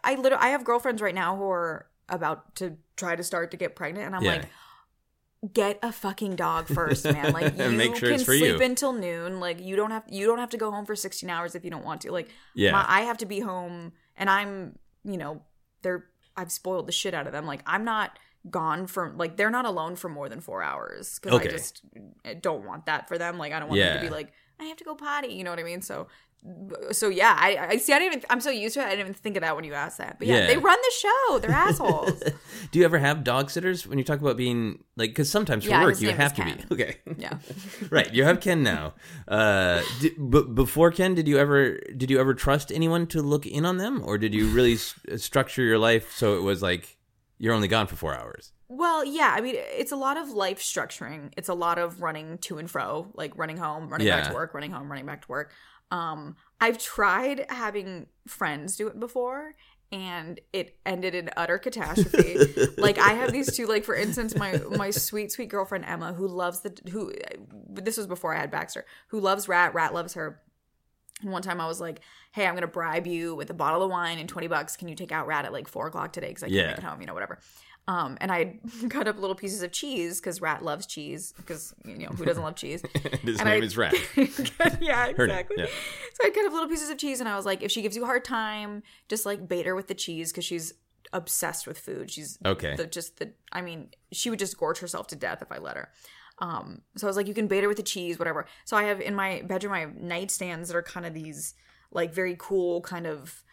I literally I have girlfriends right now who are about to try to start to get pregnant, and I'm Yeah. like. Get a fucking dog first, man. Like you make sure can sleep you. until noon. Like you don't have you don't have to go home for sixteen hours if you don't want to. Like Yeah. my, I have to be home, and I'm you know they're I've spoiled the shit out of them. Like I'm not gone from like they're not alone for more than four hours because Okay. I just eh, don't want that for them. Like I don't want them to be like I have to go potty. You know what I mean? So so yeah, I I see. I didn't even. I'm so used to it. I didn't even think of that when you asked that. But yeah, Yeah. they run the show. They're assholes. do you ever have dog sitters when you talk about being like? Because sometimes for Yeah, work you have to Ken. be okay. Yeah. right. You have Ken now. Uh, di- but before Ken, did you ever did you ever trust anyone to look in on them, or did you really s- structure your life so it was like you're only gone for four hours? Well, yeah. I mean, it's a lot of life structuring. It's a lot of running to and fro, like running home, running back to work, running home, running back to work. Um, I've tried having friends do it before, and it ended in utter catastrophe. like I have these two, like for instance, my my sweet sweet girlfriend Emma, who loves the who. This was before I had Baxter, who loves Rat. Rat loves her. And one time I was like, "Hey, I'm gonna bribe you with a bottle of wine and twenty bucks. Can you take out Rat at like four o'clock today? Because I can't Yeah. make it home. You know, whatever." Um, and I cut up little pieces of cheese because Rat loves cheese. Because you know who doesn't love cheese? His And name I- is Rat. yeah, exactly. yeah. So I cut up little pieces of cheese, and I was like, if she gives you a hard time, just like bait her with the cheese because she's obsessed with food. She's Okay. The, just the. I mean, she would just gorge herself to death if I let her. Um, so I was like, you can bait her with the cheese, whatever. So I have in my bedroom, I have nightstands that are kind of these like very cool kind of.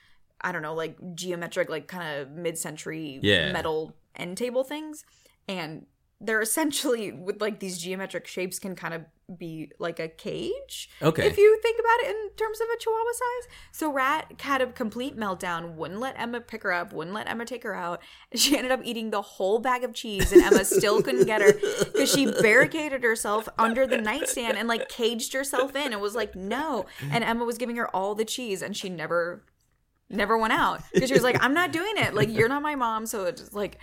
I don't know, like geometric, like kind of mid-century Yeah. metal end table things, and they're essentially with like these geometric shapes can kind of be like a cage. Okay. If you think about it in terms of a chihuahua size. So Rat had a complete meltdown, wouldn't let Emma pick her up, wouldn't let Emma take her out. She ended up eating the whole bag of cheese and Emma still couldn't get her because she barricaded herself under the nightstand and like caged herself in and was like, no. And Emma was giving her all the cheese and she never never went out because she was like, I'm not doing it. Like you're not my mom, so it's like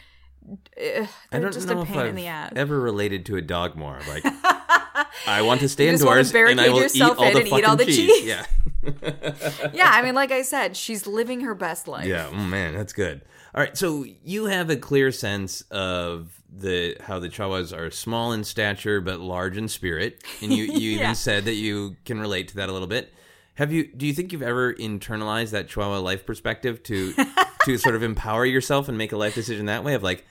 eh, I don't just know a if pain I've in the ass. ever related to a dog more. Like, I want to stay You just indoors and I will eat all the and eat all the cheese. cheese. Yeah. yeah, I mean, like I said, she's living her best life. Yeah, oh man, that's good. All right, so you have a clear sense of the how the Chawas are small in stature but large in spirit, and you you Yeah. even said that you can relate to that a little bit. Have you? Do you think you've ever internalized that Chihuahua life perspective to to sort of empower yourself and make a life decision that way? Of like,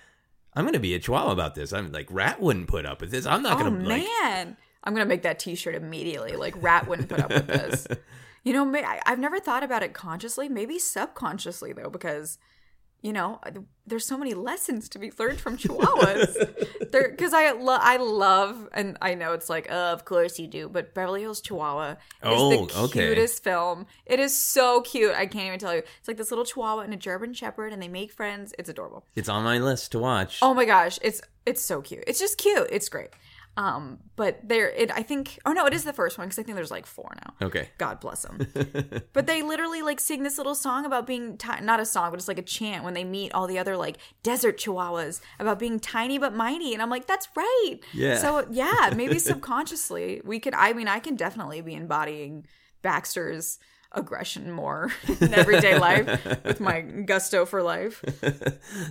I'm going to be a Chihuahua about this. I'm like, Rat wouldn't put up with this. I'm not Oh going to like. man, I'm gonna make that T-shirt immediately. Like Rat wouldn't put up with this. You know, I've never thought about it consciously. Maybe subconsciously though, because you know, there's so many lessons to be learned from Chihuahuas. Because I lo- I love, and I know it's like, uh, of course you do, but Beverly Hills Chihuahua is Oh, the okay. cutest film. It is so cute. I can't even tell you. It's like this little Chihuahua and a German Shepherd, and they make friends. It's adorable. It's on my list to watch. Oh my gosh, it's it's so cute. It's just cute. It's great. Um, but there, it I think. Oh no, it is the first one because I think there's like four now. Okay. God bless them. but they literally like sing this little song about being ti- not a song, but it's like a chant when they meet all the other like desert chihuahuas about being tiny but mighty, and I'm like, that's right. Yeah. So yeah, maybe subconsciously we could. I mean, I can definitely be embodying Baxter's aggression more in everyday life with my gusto for life.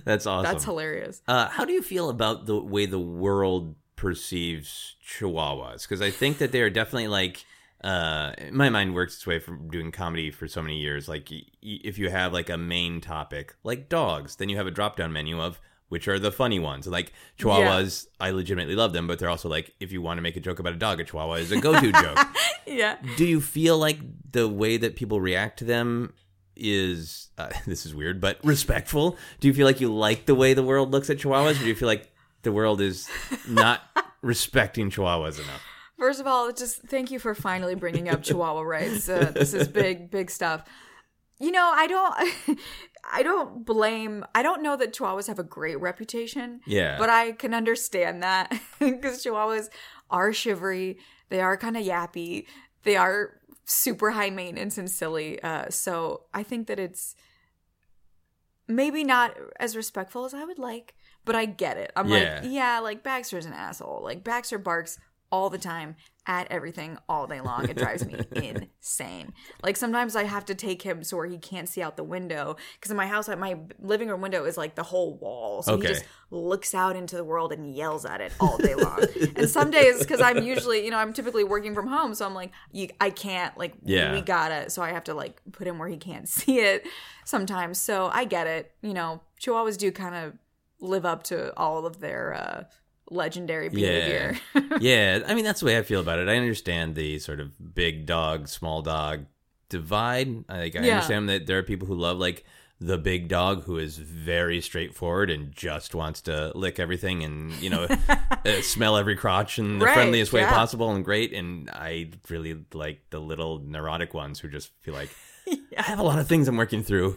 That's awesome. That's hilarious. Uh, how do you feel about the way the world perceives Chihuahuas? Because I think that they are definitely like. Uh, my mind works its way from doing comedy for so many years. Like, y- y- if you have like a main topic, like dogs, then you have a drop down menu of which are the funny ones. Like Chihuahuas, I legitimately love them, but they're also like if you want to make a joke about a dog, a Chihuahua is a go to joke. Yeah. Do you feel like the way that people react to them is uh, this is weird, but respectful? Do you feel like you like the way the world looks at Chihuahuas, or do you feel like the world is not respecting Chihuahuas enough? First of all, just thank you for finally bringing up Chihuahua rights. Uh, this is big, big stuff. You know, I don't, I don't blame. I don't know that Chihuahuas have a great reputation. Yeah. but I can understand that because Chihuahuas are shivery. They are kind of yappy. They are super high maintenance and silly. Uh, so I think that it's maybe not as respectful as I would like, but I get it. I'm Yeah. like, yeah, like Baxter's an asshole. Like Baxter barks all the time at everything all day long. It drives me insane. Like sometimes I have to take him so where he can't see out the window because in my house, my living room window is like the whole wall. So Okay. he just looks out into the world and yells at it all day long. and some days, because I'm usually, you know, I'm typically working from home, so I'm like, you, I can't, like, Yeah. we gotta. So I have to like put him where he can't see it sometimes. So I get it. You know, Chihuahuas do kind of live up to all of their uh, legendary behavior. Yeah. yeah, I mean that's the way I feel about it. I understand the sort of big dog, small dog divide. Like I Yeah. understand that there are people who love like the big dog who is very straightforward and just wants to lick everything and you know uh, smell every crotch in the Right, friendliest way yeah. possible and great. And I really like the little neurotic ones who just feel like I have a lot of things I'm working through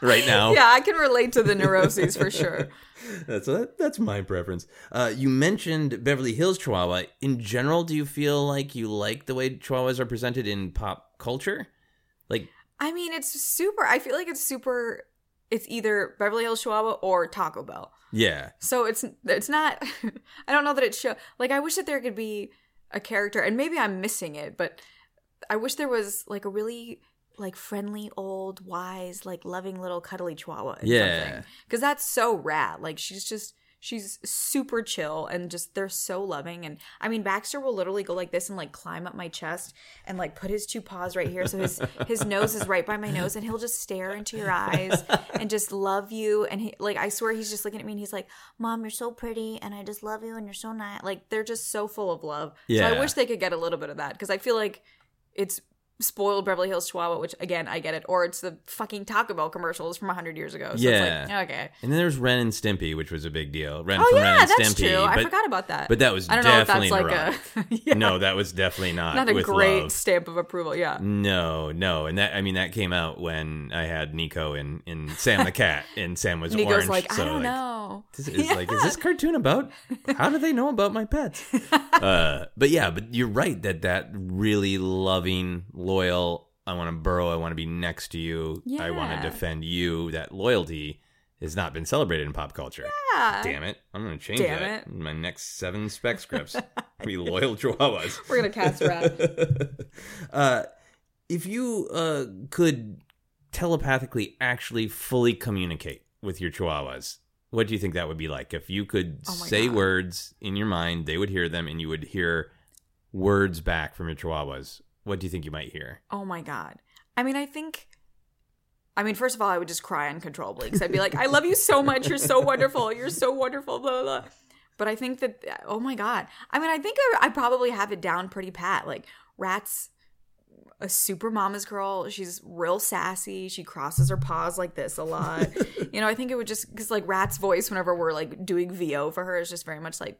right now. yeah, I can relate to the neuroses for sure. That's that, that's my preference. Uh, you mentioned Beverly Hills Chihuahua. In general, do you feel like you like the way Chihuahuas are presented in pop culture? Like, I mean, it's super. I feel like it's super. It's either Beverly Hills Chihuahua or Taco Bell. yeah, So it's it's not. I don't know that it show. Like I wish that there could be a character, and maybe I'm missing it, but I wish there was like a really like friendly, old, wise, like loving little cuddly Chihuahua. Yeah. because that's so rad. Like she's just. She's super chill and just they're so loving and I mean Baxter will literally go like this and like climb up my chest and like put his two paws right here so his his nose is right by my nose and he'll just stare into your eyes and just love you and he like I swear he's just looking at me and he's like mom you're so pretty and I just love you and you're so nice like they're just so full of love so Yeah. I wish they could get a little bit of that because I feel like it's spoiled Beverly Hills Chihuahua which again I get it or it's the fucking Taco Bell commercials from 100 years ago so Yeah. it's like okay and then there's Ren and Stimpy, which was a big deal. Ren Oh from yeah, Ren and that's Stimpy. true. I forgot about that. but that was I don't know if that's like a yeah, No, that was definitely not. not a great love. stamp of approval. Yeah. No, no, and that I mean that came out when I had Nico and, and Sam the cat, and Sam was Nico's orange. like, so I don't like, know. This is like, is this cartoon about? How do they know about my pets? uh, but yeah, but you're right that that really loving, loyal. I want to burrow. I want to be next to you. I want to defend you. That loyalty has not been celebrated in pop culture. Yeah. Damn it! I'm going to change Damn that. it. in My next seven spec scripts be loyal chihuahuas. We're gonna cast Rat. uh, if you uh, could telepathically actually fully communicate with your chihuahuas, what do you think that would be like? If you could Oh say God. words in your mind, they would hear them, and you would hear words back from your chihuahuas. What do you think you might hear? Oh my god. I mean, I think. I mean, first of all, I would just cry uncontrollably because I'd be like, "I love you so much. You're so wonderful. You're so wonderful." Blah blah. blah. But I think that, oh my god. I mean, I think I, I probably have it down pretty pat. Like rats, a super mama's girl. She's real sassy. She crosses her paws like this a lot. you know, I think it would just because like Rat's voice whenever we're like doing VO for her is just very much like,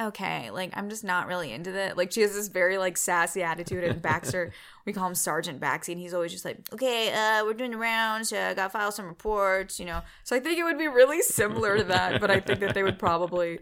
okay, like I'm just not really into that. Like she has this very like sassy attitude. And Baxter, we call him Sergeant Baxy, and he's always just like, okay, uh, we're doing the rounds. Uh, I got to file some reports. You know, so I think it would be really similar to that. But I think that they would probably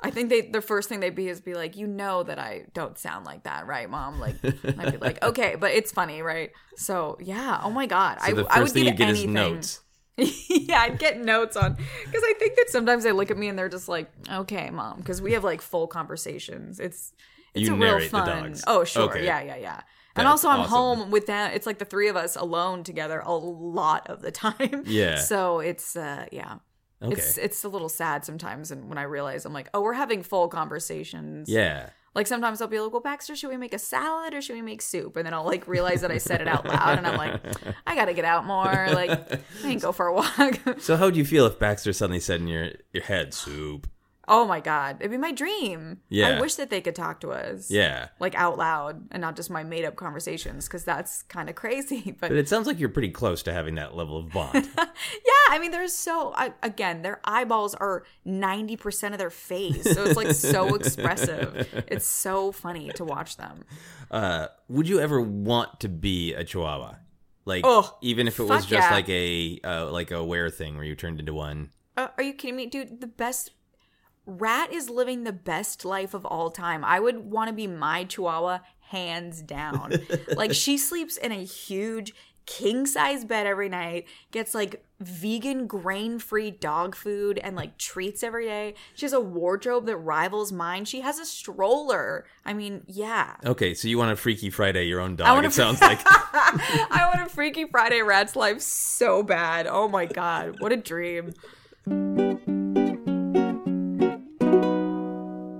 I think they the first thing they'd be is be like, you know that I don't sound like that, right, mom? Like I'd be like, okay, but it's funny, right? So yeah, oh my god, So I, the I would thing you get anything. is notes. yeah, I'd get notes on because I think that sometimes they look at me and they're just like, okay, mom, because we have like full conversations. It's it's You a real fun. dogs. Oh sure, Okay. yeah, yeah, yeah. That's and also, I'm awesome. home with them. It's like the three of us alone together a lot of the time. Yeah. So it's uh, yeah. Okay. It's it's a little sad sometimes, and when I realize I'm like, oh, we're having full conversations. yeah. Like sometimes I'll be like, well, Baxter, should we make a salad or should we make soup? And then I'll like realize that I said it out loud, and I'm like, I gotta get out more. Like, I can go for a walk. So how would you feel if Baxter suddenly said in your your head soup? Oh my god, it'd be my dream. Yeah. I wish that they could talk to us. Yeah. Like out loud and not just my made up conversations because that's kind of crazy. But But it sounds like you're pretty close to having that level of bond. Yeah, I mean, there's so I, again, their eyeballs are ninety percent of their face, so it's like so expressive. It's so funny to watch them. uh, would you ever want to be a Chihuahua? Like, Oh, even if it was just yeah. like a uh, like a wear thing where you turned into one. Uh, are you kidding me, dude? The best rat is living the best life of all time. I would want to be my Chihuahua hands down. like she sleeps in a huge king size bed every night, gets like vegan grain free dog food and like treats every day. She has a wardrobe that rivals mine. She has a stroller. I mean, yeah. Okay, so you want a Freaky Friday, your own dog? wanna It sounds like. I want a Freaky Friday rat's life so bad. Oh my god, what a dream.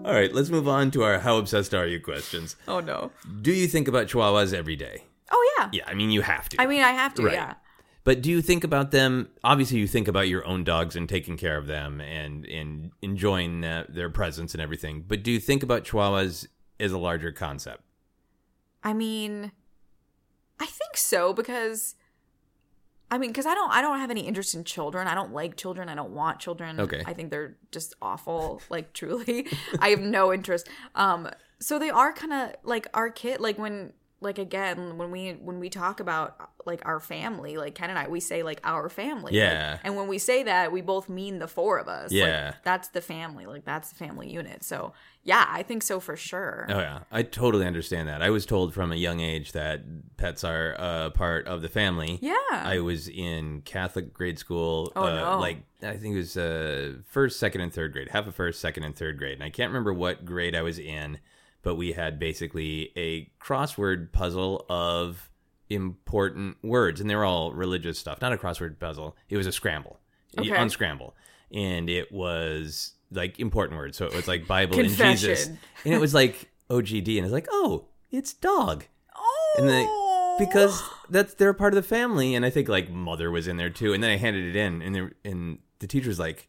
All right, let's move on to our how obsessed are you questions. Oh no. Do you think about Chihuahuas every day? Oh yeah. Yeah, I mean you have to. I mean, I have to, Right. yeah. But do you think about them? Obviously, you think about your own dogs and taking care of them and and enjoying uh, their presence and everything. But do you think about Chihuahuas as a larger concept? I mean, I think so because I mean, because I don't, I don't have any interest in children. I don't like children. I don't want children. Okay. I think they're just awful. Like truly, I have no interest. Um, so they are kind of like our kid. Like when, like again, when we when we talk about like our family, like Ken and I, we say like our family. Like, Yeah. and when we say that, we both mean the four of us. Like, Yeah. that's the family. Like that's the family unit. So yeah, I think so for sure. Oh yeah, I totally understand that. I was told from a young age that pets are a part of the family. Yeah. I was in Catholic grade school. Oh, uh, no. Like I think it was uh, first, second, and third grade. Half of first, second, and third grade. And I can't remember what grade I was in, but we had basically a crossword puzzle of important words, and they were all religious stuff. Not a crossword puzzle. It was a scramble, Okay. unscramble, and it was like important words. So it was like Bible and Jesus, and it was like OGD, and it's like, oh, it's dog Oh. and they oh. because that's they're part of the family and i think like mother was in there too and then i handed it in and they, and the teacher's like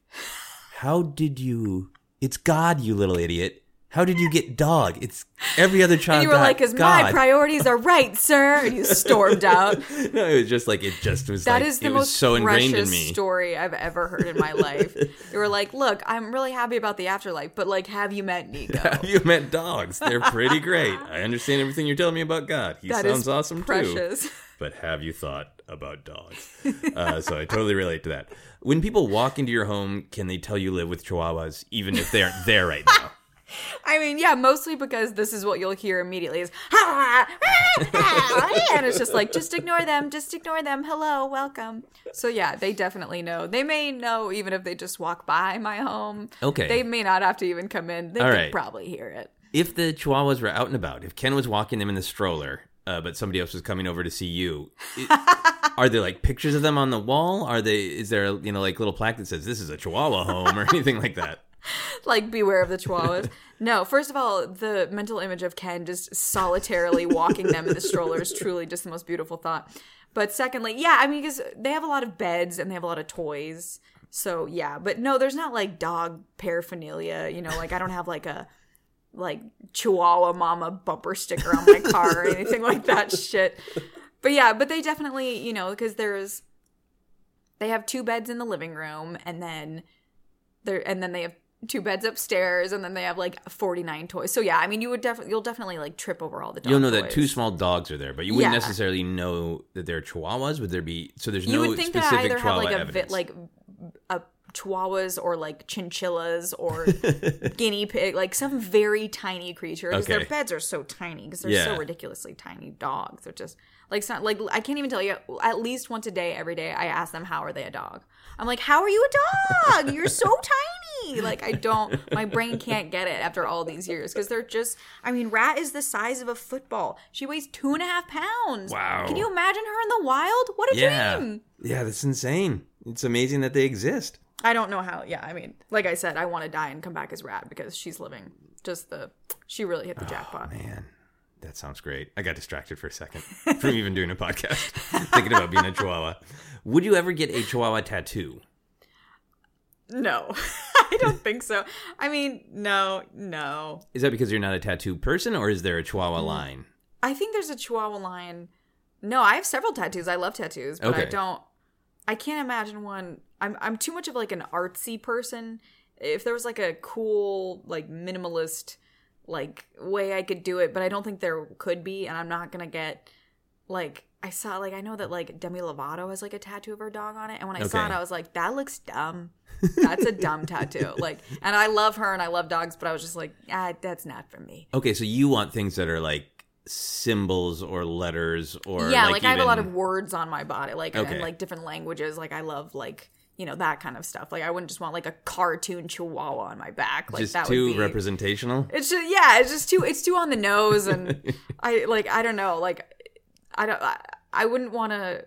how did you it's god you little idiot how did you get dog it's every other child And you were like, "Cause my priorities are right, sir." And you stormed out. no it was just like it just was That like is the most so ingrained precious in me story I've ever heard in my life. you were like, "Look, I'm really happy about the afterlife, but like, have you met Nico?" have you met dogs they're pretty great i understand everything you're telling me about god he That sounds awesome too but have you thought about dogs? uh, so I totally relate to that. When people walk into your home, can they tell you live with chihuahuas, even if they aren't there right now? I mean, yeah, mostly because this is what you'll hear immediately is, ha, ha, ha, and it's just like, just ignore them, just ignore them. Hello, welcome. So yeah, they definitely know. They may know even if they just walk by my home. Okay. They may not have to even come in. They All can right. probably hear it. If the chihuahuas were out and about, if Ken was walking them in the stroller, uh, but somebody else was coming over to see you, it- are there like pictures of them on the wall? Are they? Is there you know like little plaque that says this is a chihuahua home or anything like that? like beware of the chihuahuas. no, first of all, the mental image of Ken just solitarily walking them in the stroller is truly just the most beautiful thought. But secondly, yeah, I mean, because they have a lot of beds and they have a lot of toys. So yeah, but no, there's not like dog paraphernalia. You know, like I don't have like a like Chihuahua Mama bumper sticker on my car or anything like that shit. But yeah, but they definitely, you know, because there's they have two beds in the living room and then there and then they have two beds upstairs and then they have like 49 toys. So yeah, I mean you would definitely you'll definitely like trip over all the dog You'll know that two small dogs are there, but you wouldn't Yeah. necessarily know that they're chihuahuas. Would there be? So there's You no would think that specific either have like a evidence. vi- like a chihuahuas or like chinchillas or guinea pig, like some very tiny creature. Because Okay. their beds are so tiny because they're Yeah. so ridiculously tiny dogs. They're just like like I can't even tell you. At least once a day, every day, I ask them how are they a dog. I'm like, how are you a dog? You're so tiny. Like I don't. My brain can't get it after all these years because they're just. I mean, Rat is the size of a football. She weighs two and a half pounds. Wow. Can you imagine her in the wild? What a Yeah. dream. Yeah, that's insane. It's amazing that they exist. I don't know how. Yeah, I mean, like I said, I want to die and come back as Rat because she's living. Just the. She really hit the jackpot. Man, that sounds great. I got distracted for a second from even doing a podcast, thinking about being a chihuahua. Would you ever get a chihuahua tattoo? No, I don't think so. I mean, no, no. Is that because you're not a tattoo person, or is there a Mm. chihuahua line? I think there's a Chihuahua line. No, I have several tattoos. I love tattoos, but I don't. I can't imagine one. I'm I'm too much of like an artsy person. If there was like a cool like minimalist like way I could do it, but I don't think there could be, and I'm not gonna get like I saw like I know that like Demi Lovato has like a tattoo of her dog on it, and when I saw Okay. it, I was like, that looks dumb. That's a dumb tattoo. Like, and I love her and I love dogs, but I was just like, ah, that's not for me. Okay, so you want things that are like symbols or letters or yeah, like, like, I have a lot of words on my body, like Okay. and like different languages. Like I love like you know that kind of stuff. Like I wouldn't just want like a cartoon chihuahua on my back. Like just that too would be. representational. it's just yeah, it's just too it's too on the nose, and I like I don't know, like I don't I, I wouldn't want to.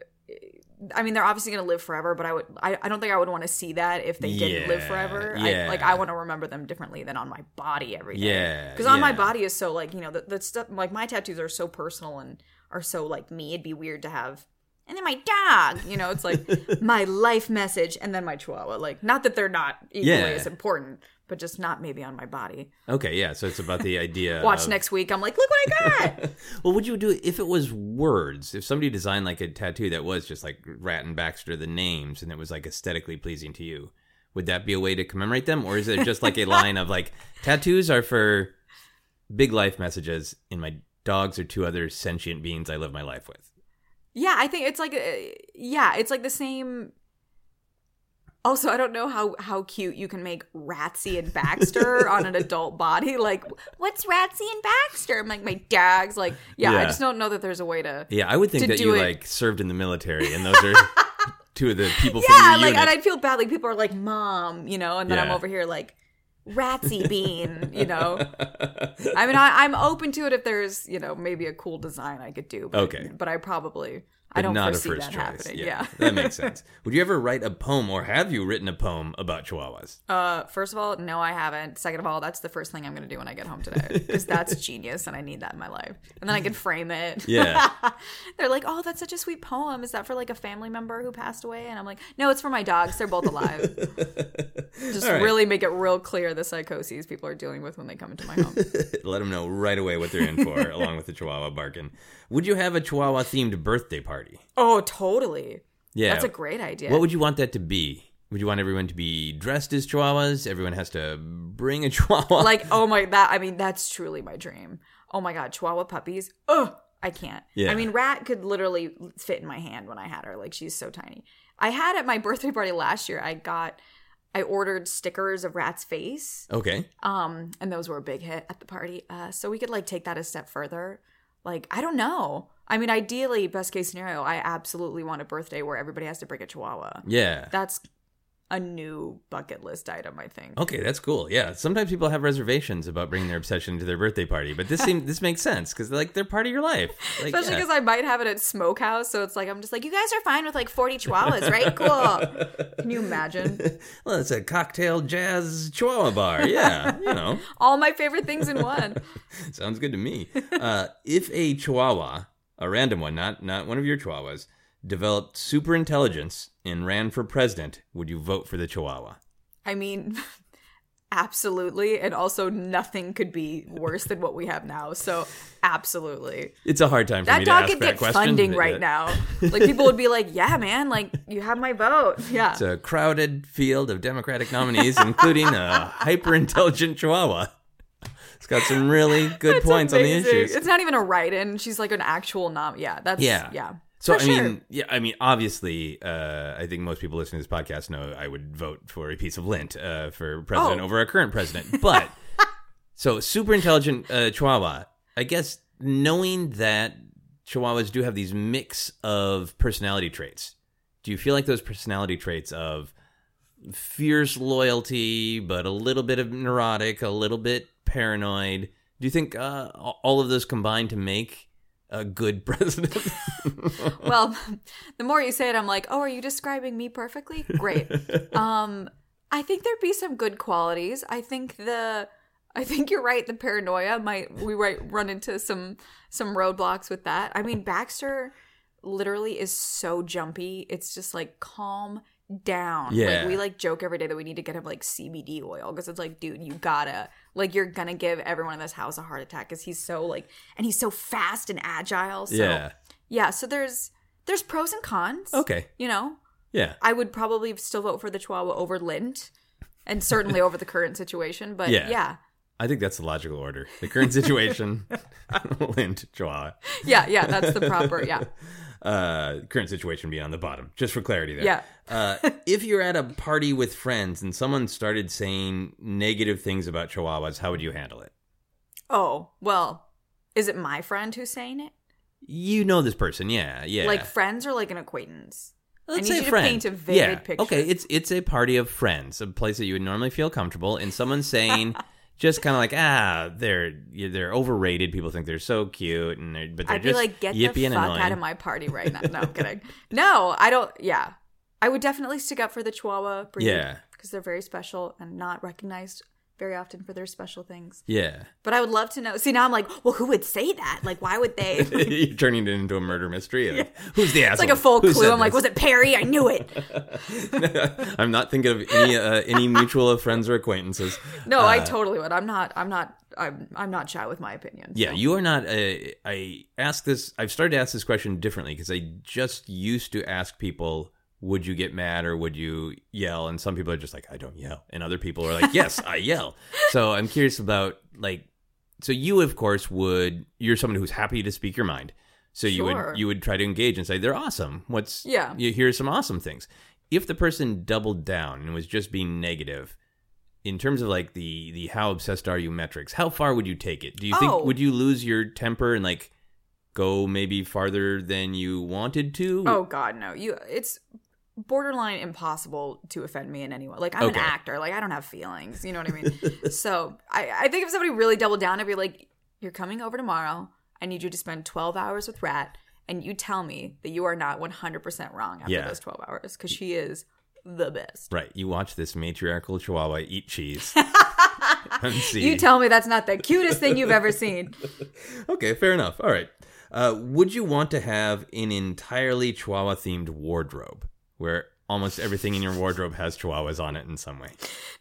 I mean, they're obviously going to live forever, but I would. I, I don't think I would want to see that if they didn't live forever. yeah. I, like I want to remember them differently than on my body every day. Yeah, because on my body is so like you know the, the stuff like my tattoos are so personal and are so like me. It'd be weird to have. And then my dog, you know, it's like my life message, and then my chihuahua. Like, not that they're not equally Yeah. as important, but just not maybe on my body. Okay, yeah. So it's about the idea. Watch of- next week. I'm like, look what I got. Well, would you do if it was words? If somebody designed like a tattoo that was just like Rat and Baxter, the names, and it was like aesthetically pleasing to you, would that be a way to commemorate them, or is it just like a line of like tattoos are for big life messages, and my dogs are two other sentient beings I live my life with? Yeah, I think it's like uh, yeah, it's like the same. Also, I don't know how how cute you can make Ratsy and Baxter on an adult body. Like, what's Ratsy and Baxter? I'm like, my dog's like, yeah, I just don't know that there's a way to. Yeah, I would think that you it- like served in the military, and those are two of the people Yeah, like, unit. and I'd feel bad. Like, people are like, mom, you know, and then I'm over here like, Ratsy Bean, you know. I mean, I, I'm open to it if there's, you know, maybe a cool design I could do. But, Okay. but I probably, I don't not a first choice. Yeah, yeah. that makes sense. Would you ever write a poem, or have you written a poem about Chihuahuas? Uh, first of all, no, I haven't. Second of all, that's the first thing I'm going to do when I get home today because that's genius and I need that in my life. And then I can frame it. Yeah. They're like, oh, that's such a sweet poem. Is that for like a family member who passed away? And I'm like, no, it's for my dogs. They're both alive. Just right. really make it real clear the psychoses people are dealing with when they come into my home. Let them know right away what they're in for, along with the Chihuahua barking. Would you have a Chihuahua themed birthday party? oh, totally. Yeah. That's a great idea. What would you want that to be? Would you want everyone to be dressed as Chihuahuas? Everyone has to bring a Chihuahua. like, oh my, that, I mean, that's truly my dream. Oh my God, Chihuahua puppies. Ugh, I can't. Yeah. I mean, Rat could literally fit in my hand when I had her. Like, she's so tiny. I had at my birthday party last year, I got, I ordered stickers of Rat's face. okay. Um, and those were a big hit at the party. Uh, so we could like take that a step further. Like, I don't know. I mean, ideally, best case scenario, I absolutely want a birthday where everybody has to bring a chihuahua. Yeah. That's a new bucket list item, I think. Okay, that's cool. Yeah, sometimes people have reservations about bringing their obsession to their birthday party, but this seems this makes sense because like they're part of your life. Like, Especially yeah. because I might have it at Smokehouse, so it's like I'm just like, you guys are fine with like 40 chihuahuas, right? Cool. Can you imagine? well, it's a cocktail jazz Chihuahua bar. Yeah, you know, All my favorite things in one. sounds good to me. Uh, if a Chihuahua, a random one, not not one of your Chihuahuas, developed super intelligence and ran for president, would you vote for the Chihuahua? I mean, absolutely. And also, nothing could be worse than what we have now. So, absolutely. It's a hard time for That me to dog could that get question. funding right now. Like, people would be like, yeah, man, like, you have my vote. Yeah. It's a crowded field of Democratic nominees, including a hyper intelligent Chihuahua. It's got some really good points on the amazing. issues. It's not even a write in. She's like an actual nom. Yeah. That's, Yeah. yeah. So For I sure. mean, yeah, I mean, obviously, uh, I think most people listening to this podcast know I would vote for a piece of lint uh, for president Oh. over our current president. But so super intelligent uh, Chihuahua. I guess knowing that Chihuahuas do have these mix of personality traits. Do you feel like those personality traits of fierce loyalty, but a little bit of neurotic, a little bit paranoid? Do you think uh, all of those combine to make a good president? well, the more you say it, I'm like, oh, are you describing me perfectly? Great. um, I think there'd be some good qualities. I think the, I think you're right. The paranoia might we might run into some some roadblocks with that. I mean, Baxter literally is so jumpy. It's just like calm down. Yeah. Like we like joke every day that we need to get him like CBD oil because it's like, dude, you gotta like you're gonna give everyone in this house a heart attack because he's so like and he's so fast and agile. So yeah. yeah, so there's there's pros and cons. Okay. You know, Yeah. I would probably still vote for the Chihuahua over Lint, and certainly over the current situation. But Yeah. yeah, I think that's the logical order. The current situation, Lint, Chihuahua. yeah, yeah, that's the proper. Yeah, Uh, current situation being on the bottom, just for clarity there. Yeah. uh, if you're at a party with friends and someone started saying negative things about Chihuahuas, how would you handle it? Oh well, is it my friend who's saying it? You know this person, yeah, yeah. Like friends or like an acquaintance? Let's I need say you to paint a vivid yeah. picture. Okay, it's it's a party of friends, a place that you would normally feel comfortable, and someone saying. Just kind of like ah, they're they're overrated. People think they're so cute, and they're but they're I'd be like, get the fuck annoying. out of my party right now. No, I'm kidding. No, I don't. Yeah, I would definitely stick up for the Chihuahua breed. Yeah. because they're very special and not recognized very often for their special things. yeah, But I would love to know. See, now I'm like, well, who would say that? Like, why would they? You're turning it into a murder mystery. Like, Who's the asshole? It's like a full Who clue. I'm like, was it Perry? I knew it. I'm not thinking of any uh, any mutual of friends or acquaintances. No, I totally would. I'm not. I'm not. I'm. I'm not shy with my opinion. Yeah, so. you are not. Uh, I ask this. I've started to ask this question differently because I just used to ask people, "Would you get mad or would you yell?" And some people are just like, "I don't yell," and other people are like, "Yes, I yell." So I'm curious about like. So you, of course, would. You're someone who's happy to speak your mind. So you Sure. would you would try to engage and say they're awesome. What's Yeah. You here's some awesome things. If the person doubled down and was just being negative, in terms of like the the how obsessed are you metrics, how far would you take it? Do you Oh. think would you lose your temper and like go maybe farther than you wanted to? Oh God, no. You. It's borderline impossible to offend me in any way. Like I'm Okay. an actor. Like I don't have feelings. You know what I mean? so I. I think if somebody really doubled down, I'd be like, "You're coming over tomorrow. I need you to spend 12 hours with Rat, and you tell me that you are not 100 percent wrong after Yeah. those 12 hours because she is the best." Right. You watch this matriarchal chihuahua eat cheese. You tell me that's not the cutest thing you've ever seen. okay, fair enough. All right. Uh, would you want to have an entirely chihuahua themed wardrobe where almost everything in your wardrobe has chihuahuas on it in some way?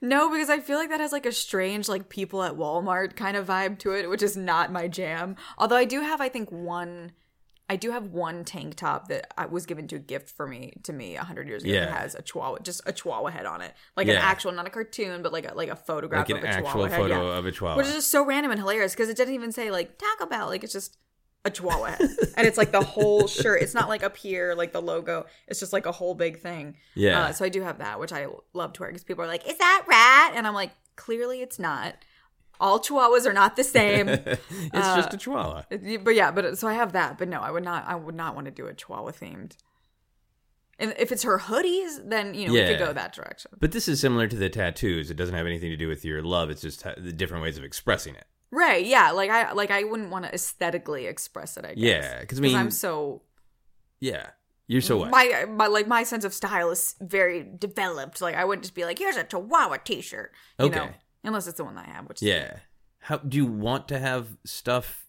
No, because I feel like that has like a strange like people at Walmart kind of vibe to it, which is not my jam. Although I do have I think one I do have one tank top that I was given to a gift for me to me a hundred years ago that has a chihuahua just a chihuahua head on it. Like Yeah. an actual not a cartoon, but like a like a photograph Like an of a actual chihuahua head. photo yeah. of a chihuahua. Which is just so random and hilarious because it didn't even say like Taco Bell, like it's just a chihuahua head. and it's like the whole shirt. It's not like up here, like the logo. It's just like a whole big thing. Yeah. Uh, so I do have that, which I love to wear because people are like, "Is that rat?" And I'm like, "Clearly, it's not. All Chihuahuas are not the same." it's uh, just a chihuahua. but yeah, but so I have that. But no, I would not. I would not want to do a Chihuahua themed. And if it's her hoodies, then you know we could go that direction. But this is similar to the tattoos. It doesn't have anything to do with your love. It's just ha- the different ways of expressing it. Right? Yeah. Like I like I wouldn't want to aesthetically express it. I guess. Yeah, 'cause I mean- I'm so Yeah. You're so what? my my like my sense of style is very developed. Like I wouldn't just be like, "Here's a Chihuahua T-shirt," you Okay. know, unless it's the one that I have. Which yeah. How do you want to have stuff?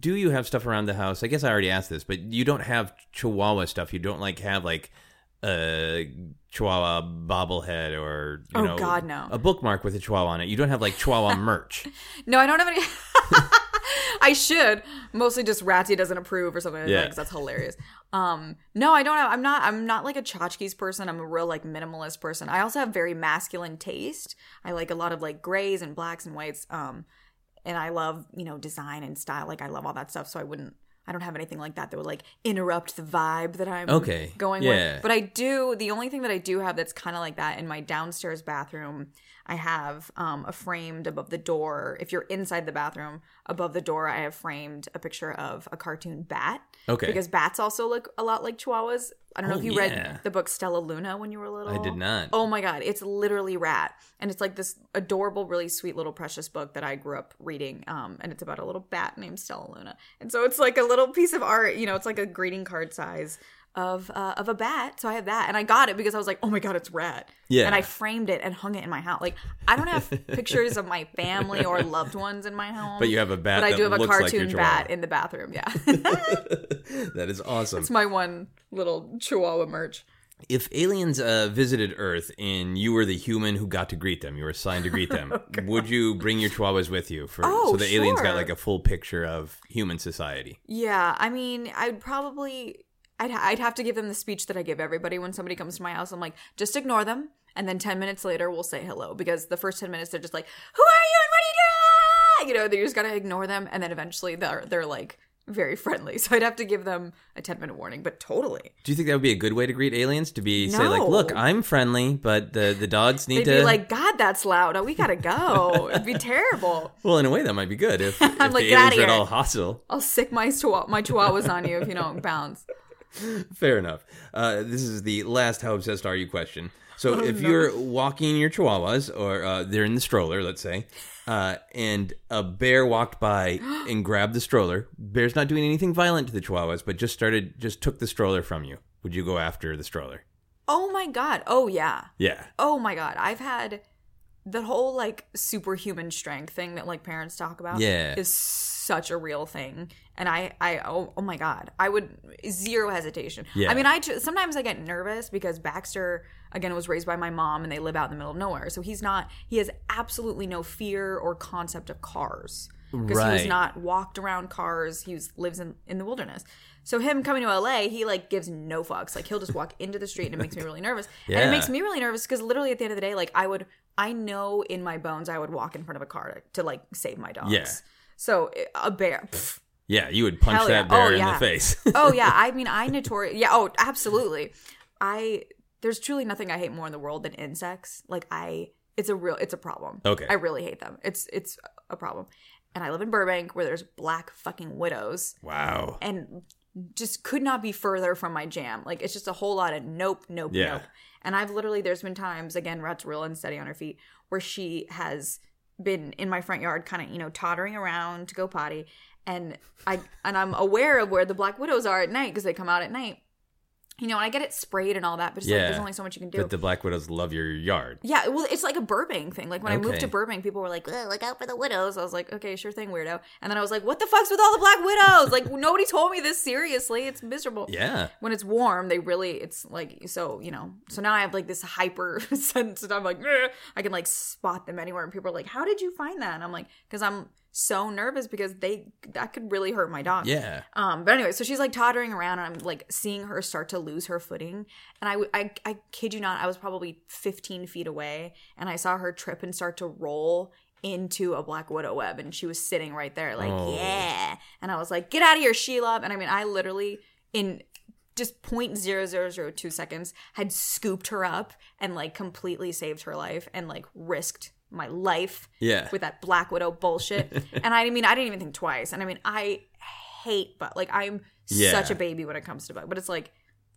Do you have stuff around the house? I guess I already asked this, but you don't have Chihuahua stuff. You don't like have like a Chihuahua bobblehead or you Oh, know God, no. a bookmark with a Chihuahua on it. You don't have like Chihuahua merch. No, I don't have any. I should mostly just Ratsy doesn't approve or something like Yeah. that because that's hilarious. Um, no, I don't have. I'm not. I'm not like a tchotchkes person. I'm a real like minimalist person. I also have very masculine taste. I like a lot of like grays and blacks and whites. Um, and I love you know design and style. Like I love all that stuff. So I wouldn't. I don't have anything like that that would like interrupt the vibe that I'm Okay, going yeah. with. But I do. The only thing that I do have that's kind of like that in my downstairs bathroom, I have um, a framed above the door. If you're inside the bathroom, above the door, I have framed a picture of a cartoon bat. Okay. Because bats also look a lot like chihuahuas. I don't know Oh, if you yeah. read the book Stellaluna when you were little. I did not. Oh my god, it's literally rat, and it's like this adorable, really sweet little precious book that I grew up reading. Um, and it's about a little bat named Stellaluna, and so it's like a little piece of art. You know, it's like a greeting card size of uh, of a bat. So I have that, and I got it because I was like, oh my god, it's rat. Yeah. And I framed it and hung it in my house. Like I don't have pictures of my family or loved ones in my home, But you have a bat But I do have a looks like cartoon bat in the bathroom. Yeah, that is awesome. it's my one little chihuahua merch. If aliens uh, visited Earth and you were the human who got to greet them, you were assigned to greet them, would you bring your chihuahuas with you for Oh, so the aliens got like a full picture of human society? Yeah, I mean, I'd probably I'd I'd have to give them the speech that I give everybody when somebody comes to my house. I'm like, just ignore them, and then ten minutes later we'll say hello because the first ten minutes they're just like, who are you and what are you doing? Ah, you know, they just gotta ignore them, and then eventually they're they're like very friendly. So I'd have to give them a ten minute warning, but totally. Do you think that would be a good way to greet aliens? To be say like, look, I'm friendly, but the the dogs need They'd to be like, God, that's loud. Oh, we gotta go. It'd be terrible. Well, in a way, that might be good if, if like, the "Get outta aliens are at all hostile. I'll sick my chihuahua, my chihuahuas on you if you don't bounce. Fair enough. Uh, this is the last "How obsessed are you?" question. So, Oh, if you're walking your chihuahuas, or uh, they're in the stroller, let's say, uh, and a bear walked by and grabbed the stroller, bear's not doing anything violent to the chihuahuas, but just started, just took the stroller from you. Would you go after the stroller? Oh my God. Oh yeah. Yeah. Oh my god, I've had the whole like superhuman strength thing that like parents talk about. Yeah. is such a real thing, and I, I, oh, oh my god, I would zero hesitation. Yeah. I mean, I sometimes I get nervous because Baxter again was raised by my mom, and they live out in the middle of nowhere, so he's not, he has absolutely no fear or concept of cars because he was not walked around cars. He was, lives in in the wilderness. So him coming to LA, he like gives no fucks. Like he'll just walk into the street and it makes me really nervous. yeah. And it makes me really nervous because literally at the end of the day, like I would, I know in my bones I would walk in front of a car to, to like save my dogs. Yeah. So eh, a bear. pff. Yeah, you would punch yeah. that bear Oh, in yeah. the face. oh yeah, I mean I notorious. Yeah. Oh, absolutely. I there's truly nothing I hate more in the world than insects. Like I, it's a real, it's a problem. Okay. I really hate them. It's it's a problem. And I live in Burbank where there's black fucking widows wow. and just could not be further from my jam. Like it's just a whole lot of nope, nope, Yeah. nope. And I've literally there's been times again, Rat's real and steady on her feet, where she has been in my front yard, kind of you know tottering around to go potty, and I and I'm aware of where the black widows are at night because they come out at night. You know, and I get it sprayed and all that, but it's like there's only so much you can do. But the black widows love your yard. Yeah, well, it's like a Burbank thing. Like when I moved to Burbank, people were like, "Look out for the widows." I was like, "Okay, sure thing, weirdo." And then I was like, "What the fuck's with all the black widows?" Like nobody told me this seriously. It's miserable. Yeah. When it's warm, they really it's like so you know. So now I have like this hyper sense, and I'm like. I can like spot them anywhere, and people are like, "How did you find that?" And I'm like, "Because I'm so nervous because they that could really hurt my dog." Yeah. Um, but anyway, so she's like tottering around, and I'm like seeing her start to lose her footing. And I, I, I kid you not, I was probably 15 feet away, and I saw her trip and start to roll into a black widow web, and she was sitting right there, like, Oh. yeah. And I was like, get out of here, Sheila. And I mean, I literally in just 0.0002 seconds had scooped her up and like completely saved her life and like risked my life Yeah. with that black widow bullshit. and I mean, I didn't even think twice. And I mean, I hate but like I'm Yeah. such a baby when it comes to bug. But it's like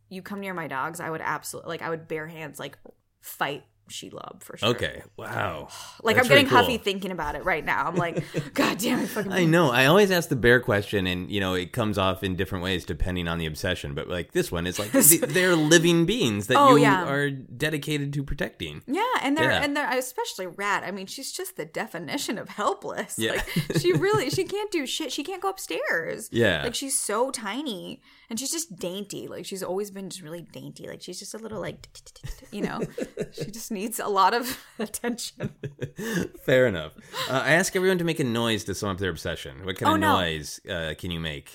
you come near my dogs, I would absolutely like I would bare hands like fight Sheila for sure. Okay. Wow. Like That's I'm getting really cool. huffy thinking about it right now. I'm like, God damn it, fucking I know. I always ask the bear question, and you know, it comes off in different ways depending on the obsession. But like this one, it's like th- they're living beings that Oh, you yeah. are dedicated to protecting. Yeah, and they're Yeah. and they're especially Rat. I mean, she's just the definition of helpless. Yeah. Like she really she can't do shit. She can't go upstairs. Yeah. Like she's so tiny and she's just dainty. Like she's always been just really dainty. Like she's just a little like you know. she just needs a lot of attention. Fair enough. Uh, I ask everyone to make a noise to sum up their obsession. What kind Oh, of no. noise uh, can you make?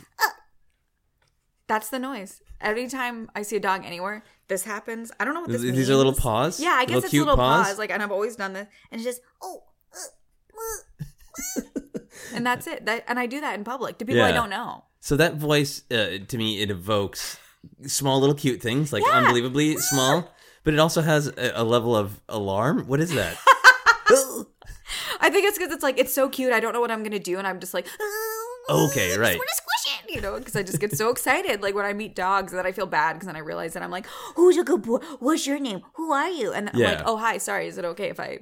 That's the noise. Every time I see a dog anywhere, this happens. I don't know what this is. These means. are little paws. Yeah, I guess little it's little paws. paws. Like, and I've always done this, and it's just oh, uh, uh, uh. and that's it. That and I do that in public to people I don't know. So that voice, uh, to me, it evokes small little cute things, like unbelievably small, but it also has a, a level of alarm. What is that? I think it's because it's like it's so cute. I don't know what I'm gonna do, and I'm just like, Okay, right. want to squish it, you know, because I just get so excited. Like when I meet dogs, then I feel bad because then I realize that I'm like, who's a good boy? What's your name? Who are you? And I'm like, oh hi, sorry. Is it okay if I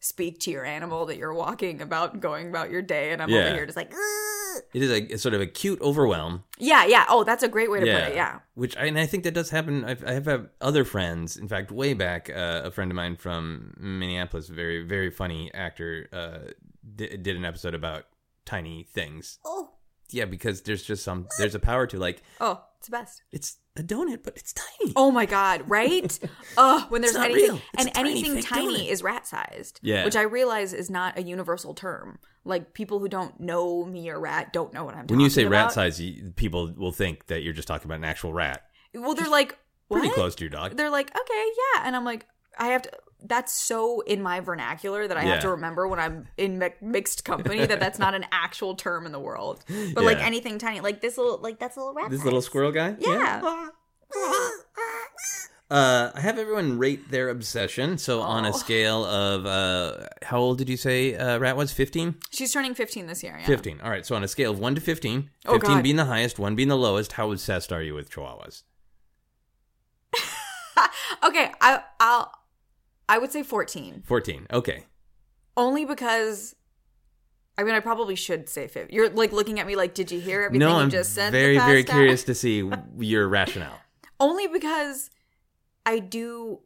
speak to your animal that you're walking about, going about your day, and I'm Yeah. over here just like, "Ugh." It is a, sort of a cute overwhelm. yeah, yeah. Oh, that's a great way to yeah, put it. Yeah. Which I, and I think that does happen. I've, I have had other friends. In fact, way back, uh, a friend of mine from Minneapolis, very very funny actor, uh, di- did an episode about tiny things. Oh, Yeah, because there's just some there's a power to like oh, it's the best. it's a donut, but it's tiny. Oh my god, right? Oh, when there's not anything real. It's and a tiny anything tiny donut. is rat sized. Yeah. Which I realize is not a universal term. Like people who don't know me or rat don't know what I'm talking when you say rat about. size, people will think that you're just talking about an actual rat. Well, they're like, what? Pretty close to your dog. They're like, okay, yeah. And I'm like, I have to. That's so in my vernacular that I Yeah. have to remember when I'm in mi- mixed company that that's not an actual term in the world. But like anything tiny, like this little, like that's a little rat. This little squirrel guy. Yeah. Uh, I have everyone rate their obsession. So on a Oh. scale of uh, how old did you say uh, Rat was? Fifteen. She's turning 15 this year. Yeah. 15. All right. So on a scale of 1 to 15, Oh, 15 God. being the highest, 1 being the lowest, how obsessed are you with chihuahuas? Okay, I I'll I would say 14. 14. Okay. Only because I mean I probably should say 15. You're like looking at me like did you hear everything no, you I'm just said? very, very curious to see your rationale. Only because I do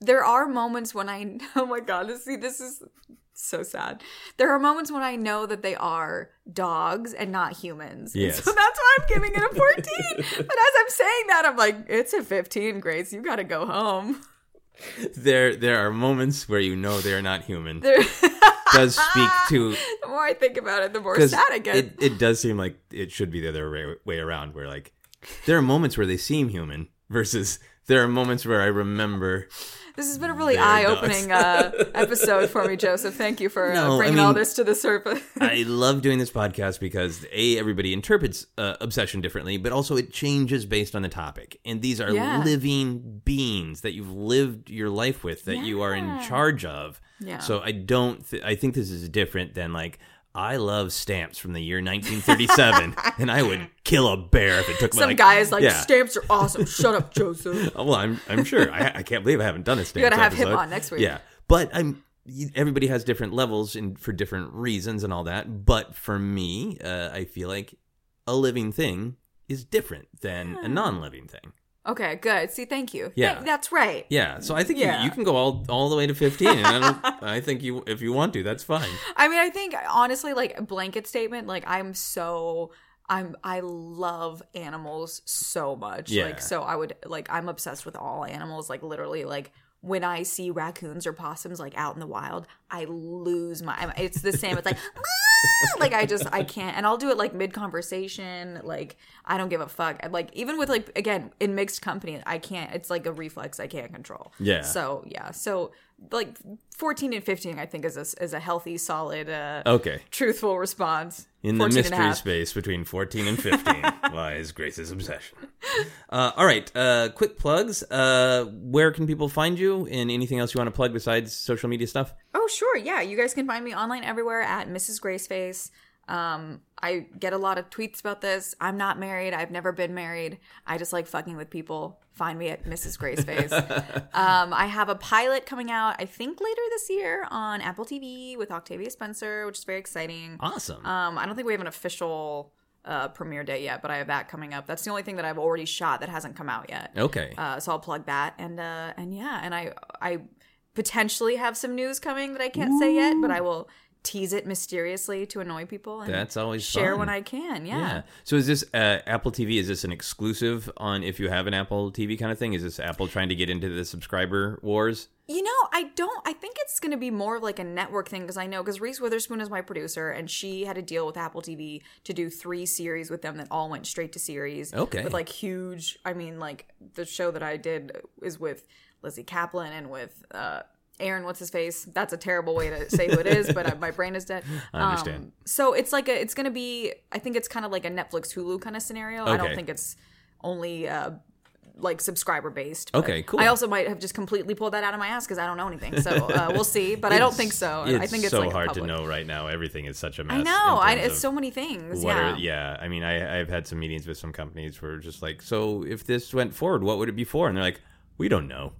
there are moments when I oh my god, this see this is so sad. There are moments when I know that they are dogs and not humans. And Yes. So that's why I'm giving it a 14. but as I'm saying that, I'm like, it's a 15, Grace. You gotta go home. There, there are moments where you know they are not human. There- does speak to the more I think about it, the more sad I get. it, it does seem like it should be the other way, way around. Where like there are moments where they seem human versus there are moments where I remember. This has been a really eye-opening uh, episode for me, Joseph. Thank you for No, uh, I bringing all this to the surface. I love doing this podcast because a everybody interprets uh, obsession differently, but also it changes based on the topic. And these are Yeah. living beings that you've lived your life with, that you are in charge of. Yeah. So I don't. Th- I think this is different than like. I love stamps from the year 1937, and I would kill a bear if it took me. Some like, guy is like, yeah. stamps are awesome. Shut up, Joseph. Well, I'm I'm sure. I, I can't believe I haven't done a stamps. gotta have him episode. on next week. Yeah, but I'm. Everybody has different levels and for different reasons and all that. But for me, uh, I feel like a living thing is different than a non-living thing. Okay, good. See, thank you. Yeah. Th- that's right. Yeah, so I think Yeah. you, you can go all all the way to 15, I don't. I think you if you want to, that's fine. I mean, I think honestly, like blanket statement, like I'm so I'm I love animals so much. Yeah. Like so I would like I'm obsessed with all animals, like literally like when I see raccoons or possums like out in the wild, I lose my it's the same. It's like! like I just I can't and I'll do it like mid conversation, like I don't give a fuck. Like even with like again, in mixed company, I can't it's like a reflex I can't control. Yeah. So yeah. So like 14 and 15 I think is a, is a healthy solid uh Okay, truthful response. in the 14 and a mystery space between 14 and 15 lies Grace's obsession. Uh, all right, uh, quick plugs. Uh, where can people find you, and anything else you want to plug besides social media stuff? Oh, sure. Yeah. You guys can find me online everywhere at Mrs. Graceface. Um, I get a lot of tweets about this. I'm not married. I've never been married. I just like fucking with people. Find me at Mrs. Graceface. um, I have a pilot coming out, I think later this year on Apple TV with Octavia Spencer, which is very exciting. Awesome. Um, I don't think we have an official uh, premiere date yet, but I have that coming up. That's the only thing that I've already shot that hasn't come out yet. okay. Uh, so I'll plug that, and uh, and yeah, and I I potentially have some news coming that I can't say yet, but I will tease it mysteriously to annoy people. And That's always share fun. when I can. Yeah. yeah. So is this uh, Apple TV? Is this an exclusive on if you have an Apple TV kind of thing? Is this Apple trying to get into the subscriber wars? You know, I don't. I think it's going to be more of like a network thing because I know because Reese Witherspoon is my producer and she had a deal with Apple TV to do three series with them that all went straight to series. Okay. With like huge. I mean, like the show that I did is with Lizzy Caplan and with uh, Aaron, what's his face? That's a terrible way to say who it is, but I, my brain is dead. I understand. Um, so it's like a, it's gonna be. I think it's kind of like a Netflix Hulu kind of scenario. I don't think it's only uh, like subscriber based. Okay, cool. I also might have just completely pulled that out of my ass because I don't know anything. So uh, we'll see, but I don't think so. I think it's so like hard to know right now. Everything is such a mess. I know. I, it's so many things. Yeah. are- yeah. I mean, I, I've had some meetings with some companies where just like, so if this went forward, what would it be for? And they're like, we don't know.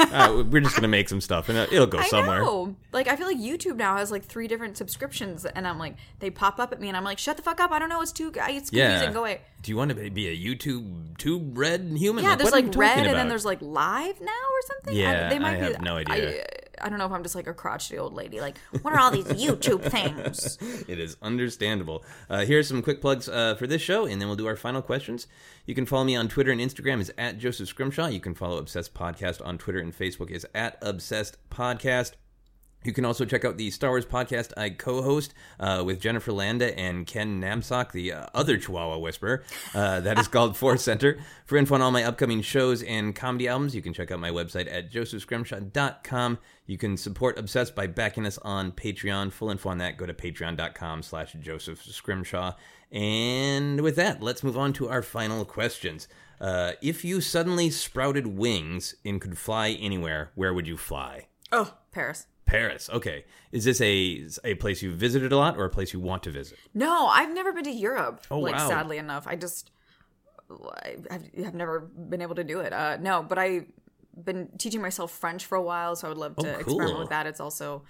uh, we're just gonna make some stuff and it'll go somewhere. Know. Like I feel like YouTube now has like three different subscriptions, and I'm like, they pop up at me, and I'm like, shut the fuck up! I don't know. It's too. It's confusing. Yeah. Go away. Do you want to be a YouTube tube red human? Yeah, there's what like red, and then there's like live now or something. Yeah, they might I be, have no idea. I, I don't know if I'm just like a crotchety old lady. Like, what are all these YouTube things? it is understandable. Uh, here are some quick plugs uh, for this show, and then we'll do our final questions. You can follow me on Twitter and Instagram is at Joseph Scrimshaw. You can follow Obsessed Podcast on Twitter and Facebook is at Obsessed Podcast. You can also check out the Star Wars podcast I co-host uh, with Jennifer Landa and Ken Napzok, the uh, other Chihuahua Whisperer. Uh, that is called Force Center. For info on all my upcoming shows and comedy albums, you can check out my website at josephscrimshaw.com. You can support Obsessed by backing us on Patreon. Full info on that, go to patreon.com slash Joseph Scrimshaw. And with that, let's move on to our final questions. Uh, if you suddenly sprouted wings and could fly anywhere, where would you fly? Oh, Paris. Paris. Okay. Is this a a place you've visited a lot or a place you want to visit? No, I've never been to Europe. Oh, like wow. sadly enough, I just I have, have never been able to do it. Uh, no, but I've been teaching myself French for a while, so I would love to Oh, experiment with that. It's also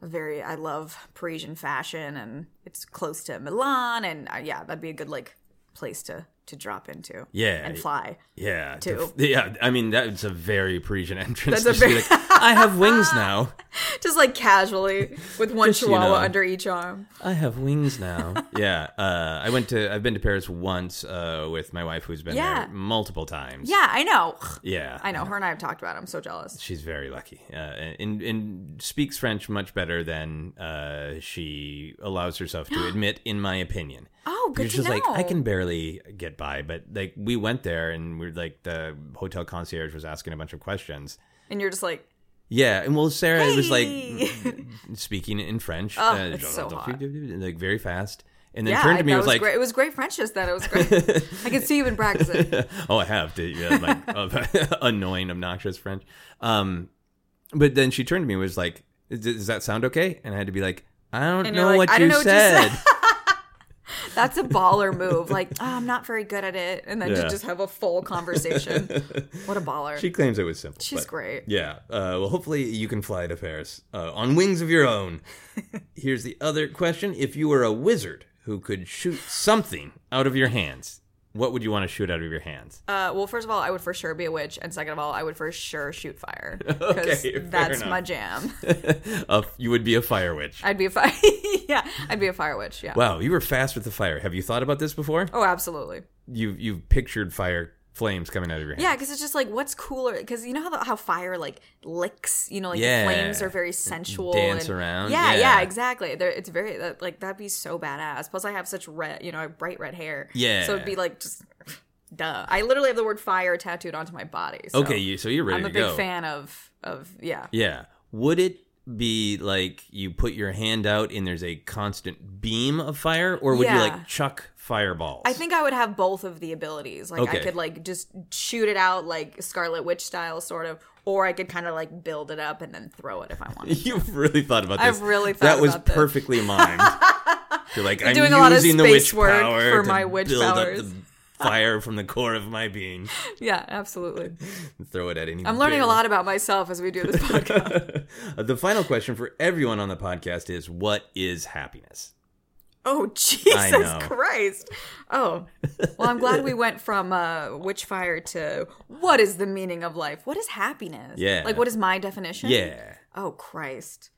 a very I love Parisian fashion, and it's close to Milan, and uh, yeah, that'd be a good like place to to drop into. Yeah. and fly. Yeah. Too. to- yeah. I mean, that's a very Parisian entrance. That's a very- like, I have wings now. Just like casually with one Just, you chihuahua know. under each arm. I have wings now. yeah. Uh, I went to. I've been to Paris once uh, with my wife, who's been Yeah. there multiple times. Yeah, I know. Yeah. I know. Her and I have talked about it. I'm so jealous. She's very lucky, uh, and, and speaks French much better than uh, she allows herself to admit, in my opinion. Oh, good Because to she's like, I can barely get by, but like we went there and we're like the hotel concierge was asking a bunch of questions. And you're just like, Yeah, and well, Sarah was like speaking in French, Oh, uh, it's so hot. like very fast, and then yeah, turned to me and was like, great. It was great French just then. It was great. I can see you've been practicing. "Oh, I have to yeah, like uh, annoying, obnoxious French." Um, but then she turned to me and was like, "Does does that sound okay?" And I had to be like, "I don't know like, what, "I don't know what you said." Said." That's a baller move. Like, oh, I'm not very good at it, and then Yeah. to just have a full conversation. what a baller. she claims it was simple. She's great. Yeah. Uh, well, hopefully you can fly to Paris uh, on wings of your own. Here's the other question: If you were a wizard who could shoot something out of your hands, what would you want to shoot out of your hands? Uh, well, first of all, I would for sure be a witch, and second of all, I would for sure shoot fire because Okay, that's enough. my jam. uh, you would be a fire witch. I'd be a fire. yeah, I'd be a fire witch. Yeah. Wow, you were fast with the fire. Have you thought about this before? Oh, absolutely. You you've pictured fire flames coming out of your hands. Yeah, because it's just like what's cooler? Because you know how the, how fire like licks. You know, like Yeah. the flames are very sensual. dance and- around, Yeah, yeah. yeah, exactly. They're, it's very that, like that'd be so badass. Plus, I have such red, you know, bright red hair. Yeah. so it'd be like just duh. I literally have the word fire tattooed onto my body. So Okay, you, so you're ready I'm a big go. fan of of yeah. Yeah. Would it be like you put your hand out and there's a constant beam of fire, or would you like chuck fireballs? I think I would have both of the abilities. Like Okay. I could like just shoot it out like Scarlet Witch style, sort of, or I could kind of like build it up and then throw it if I wanted. You've really thought about this. I've really that thought was about this. perfectly mimed. You're like I'm doing a lot of using the space witch work power for my witch powers. Fire from the core of my being. yeah, absolutely. Throw it at any. I'm learning a lot about myself as we do this podcast. The final question for everyone on the podcast is: What is happiness? Oh Jesus. Christ! Oh, well, I'm glad we went from uh, witchfire to what is the meaning of life? What is happiness? Yeah. like what is my definition? Yeah. Oh Christ!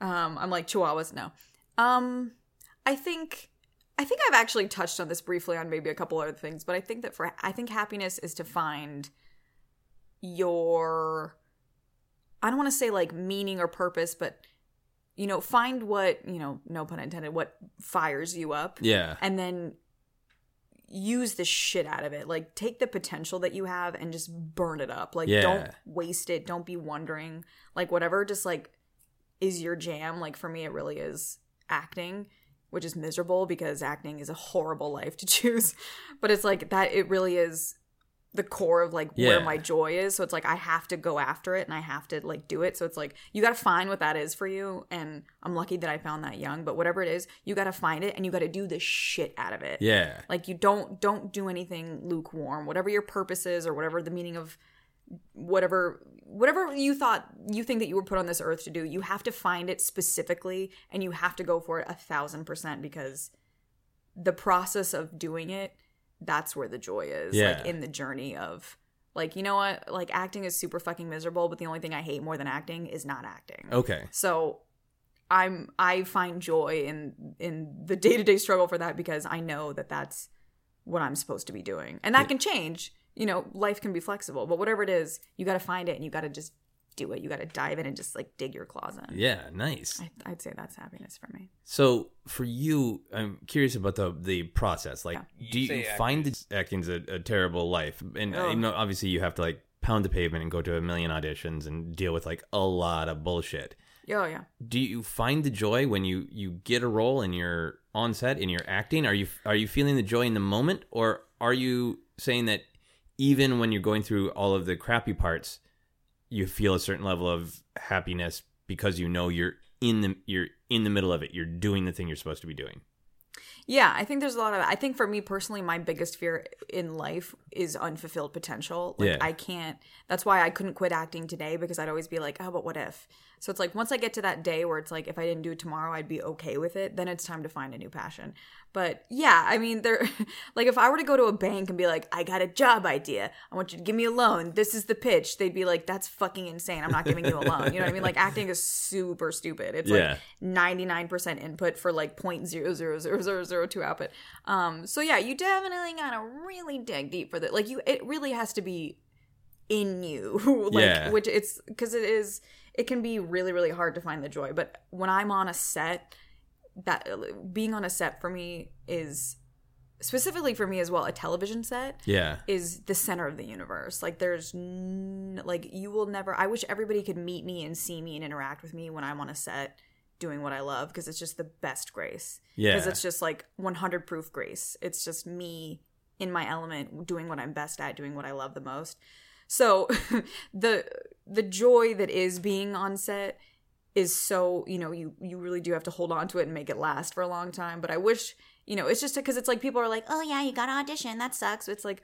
Um, I'm like Chihuahuas. No. Um, I think I think I've actually touched on this briefly on maybe a couple other things, but I think that for I think happiness is to find your I don't want to say like meaning or purpose, but you know, find what, you know, no pun intended, what fires you up Yeah. and then use the shit out of it. Like take the potential that you have and just burn it up. Like Yeah. don't waste it. Don't be wondering. Like whatever just like is your jam. Like for me it really is acting, which is miserable because acting is a horrible life to choose. But it's like that it really is the core of like where my joy is. So it's like I have to go after it and I have to like do it. So it's like you got to find what that is for you. And I'm lucky that I found that young. But whatever it is, you got to find it and you got to do the shit out of it. Yeah. Like you don't don't do anything lukewarm. Whatever your purpose is or whatever the meaning of whatever whatever you thought you think that you were put on this earth to do, you have to find it specifically and you have to go for it a thousand percent because the process of doing it, that's where the joy is. Yeah. Like in the journey of like, you know what? Like acting is super fucking miserable, but the only thing I hate more than acting is not acting. Okay. So I'm I find joy in in the day-to-day struggle for that because I know that that's what I'm supposed to be doing. And that can change. You know, life can be flexible, but whatever it is, you got to find it and you got to just do it. You got to dive in and just like dig your claws in. Yeah. Nice. I, I'd say that's happiness for me. So for you, I'm curious about the the process. Like, do you say find that acting's a, a terrible life? And Oh. you know, obviously, you have to like pound the pavement and go to a million auditions and deal with like a lot of bullshit. Oh yeah. Do you find the joy when you you get a role and you're on set and you're acting? Are you are you feeling the joy in the moment, or are you saying that even when you're going through all of the crappy parts, you feel a certain level of happiness because you know you're in the you're in the middle of it. You're doing the thing you're supposed to be doing. Yeah, I think there's a lot of I think for me personally my biggest fear in life is unfulfilled potential. Like Yeah. I can't that's why I couldn't quit acting today because I'd always be like, "Oh, but what if?" So it's like once I get to that day where it's like if I didn't do it tomorrow, I'd be okay with it, then it's time to find a new passion. But yeah, I mean there like if I were to go to a bank and be like, "I got a job idea. I want you to give me a loan. This is the pitch." They'd be like, "That's fucking insane. I'm not giving you a loan." You know what I mean? Like acting is super stupid. It's Yeah. like 99% input for like 0.00002 output. Um, so yeah, you definitely gotta really dig deep for that. Like you, it really has to be in you. like, Yeah. which it's because it is, it can be really, really hard to find the joy. But when I'm on a set, that being on a set for me is specifically for me as well, a television set Yeah. is the center of the universe. Like there's n- like you will never I wish everybody could meet me and see me and interact with me when I'm on a set doing what I love because it's just the best grace. Yeah. Because it's just like 100 proof grace. It's just me in my element doing what I'm best at, doing what I love the most. So the the joy that is being on set is so you know you you really do have to hold on to it and make it last for a long time but i wish you know it's just because it's like people are like Oh yeah, you got to audition. That sucks. it's like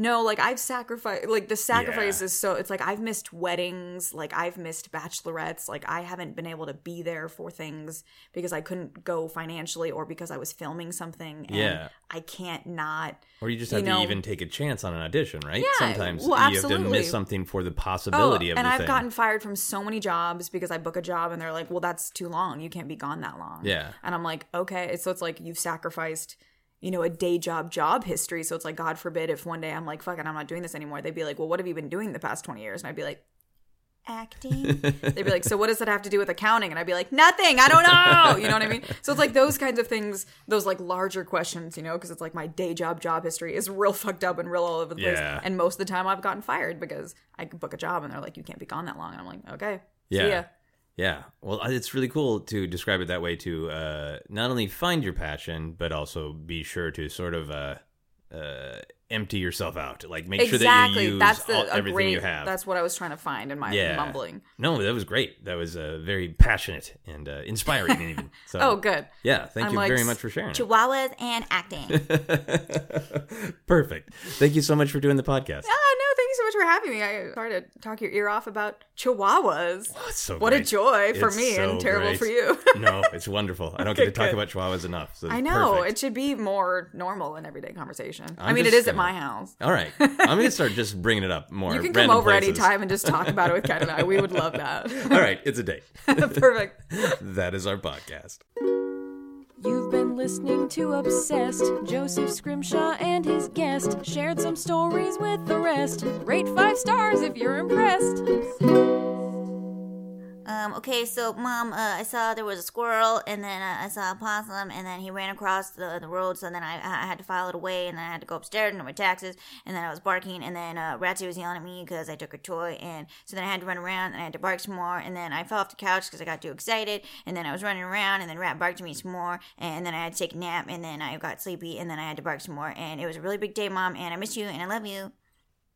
no like i've sacrificed like the sacrifice Yeah. is so it's like i've missed weddings like i've missed bachelorettes like i haven't been able to be there for things because i couldn't go financially or because i was filming something and Yeah. i can't not Or you just you have know- to even take a chance on an audition, right? Yeah, Sometimes well, you have to miss something for the oh, possibility of Oh, and the I've thing. gotten fired from so many jobs because I book a job and they're like, "Well, that's too long. You can't be gone that long." Yeah. and I'm like, "Okay." So it's like you've sacrificed, you know, a day job job history. So it's like, God forbid if one day I'm like, "Fuck it, I'm not doing this anymore." They'd be like, "Well, what have you been doing the past 20 years?" And I'd be like, Acting. They'd be like, "So what does that have to do with accounting?" And I'd be like, "Nothing. I don't know." You know what I mean? So it's like those kinds of things, those like larger questions, you know, because it's like my day job job history is real fucked up and real all over the place. Yeah. And most of the time, I've gotten fired because I book a job and they're like, "You can't be gone that long." And I'm like, "Okay, Yeah. See ya." Yeah. Well, it's really cool to describe it that way to uh, not only find your passion, but also be sure to sort of uh, uh, empty yourself out. Like make sure that you use that's the all, everything great, you have. That's what I was trying to find in my yeah. mumbling. No, that was great. That was uh, very passionate and uh, inspiring, even. So, Oh, good. yeah. Thank I'm you like, very much for sharing. Chihuahuas and acting. Perfect. Thank you so much for doing the podcast. Ah, no, thank you so much for having me. I sorry to talk your ear off about chihuahuas. Oh, so what a joy for It's me so and terrible great. for you. no, it's wonderful. I don't get to talk good. about chihuahuas enough. So I know perfect. it should be more normal in everyday conversation. i I'm mean, it is at my house. All right. I'm going to start just bringing it up more. You can come over places. anytime and just talk about it with Ken and I. We would love that. All right. It's a date. Perfect. that is our podcast. You've been listening to Obsessed. Joseph Scrimshaw and his guest shared some stories with the rest. Rate five stars if you're impressed. Um, okay, so mom, uh, I saw there was a squirrel, and then uh, I saw a possum, and then he ran across the, the road, so then I, I had to file it away, and then I had to go upstairs and do my taxes, and then I was barking, and then uh, Ratsy was yelling at me because I took her toy, and so then I had to run around, and I had to bark some more, and then I fell off the couch because I got too excited, and then I was running around, and then Rat barked at me some more, and then I had to take a nap, and then I got sleepy, and then I had to bark some more, and it was a really big day, mom, and I miss you, and I love you.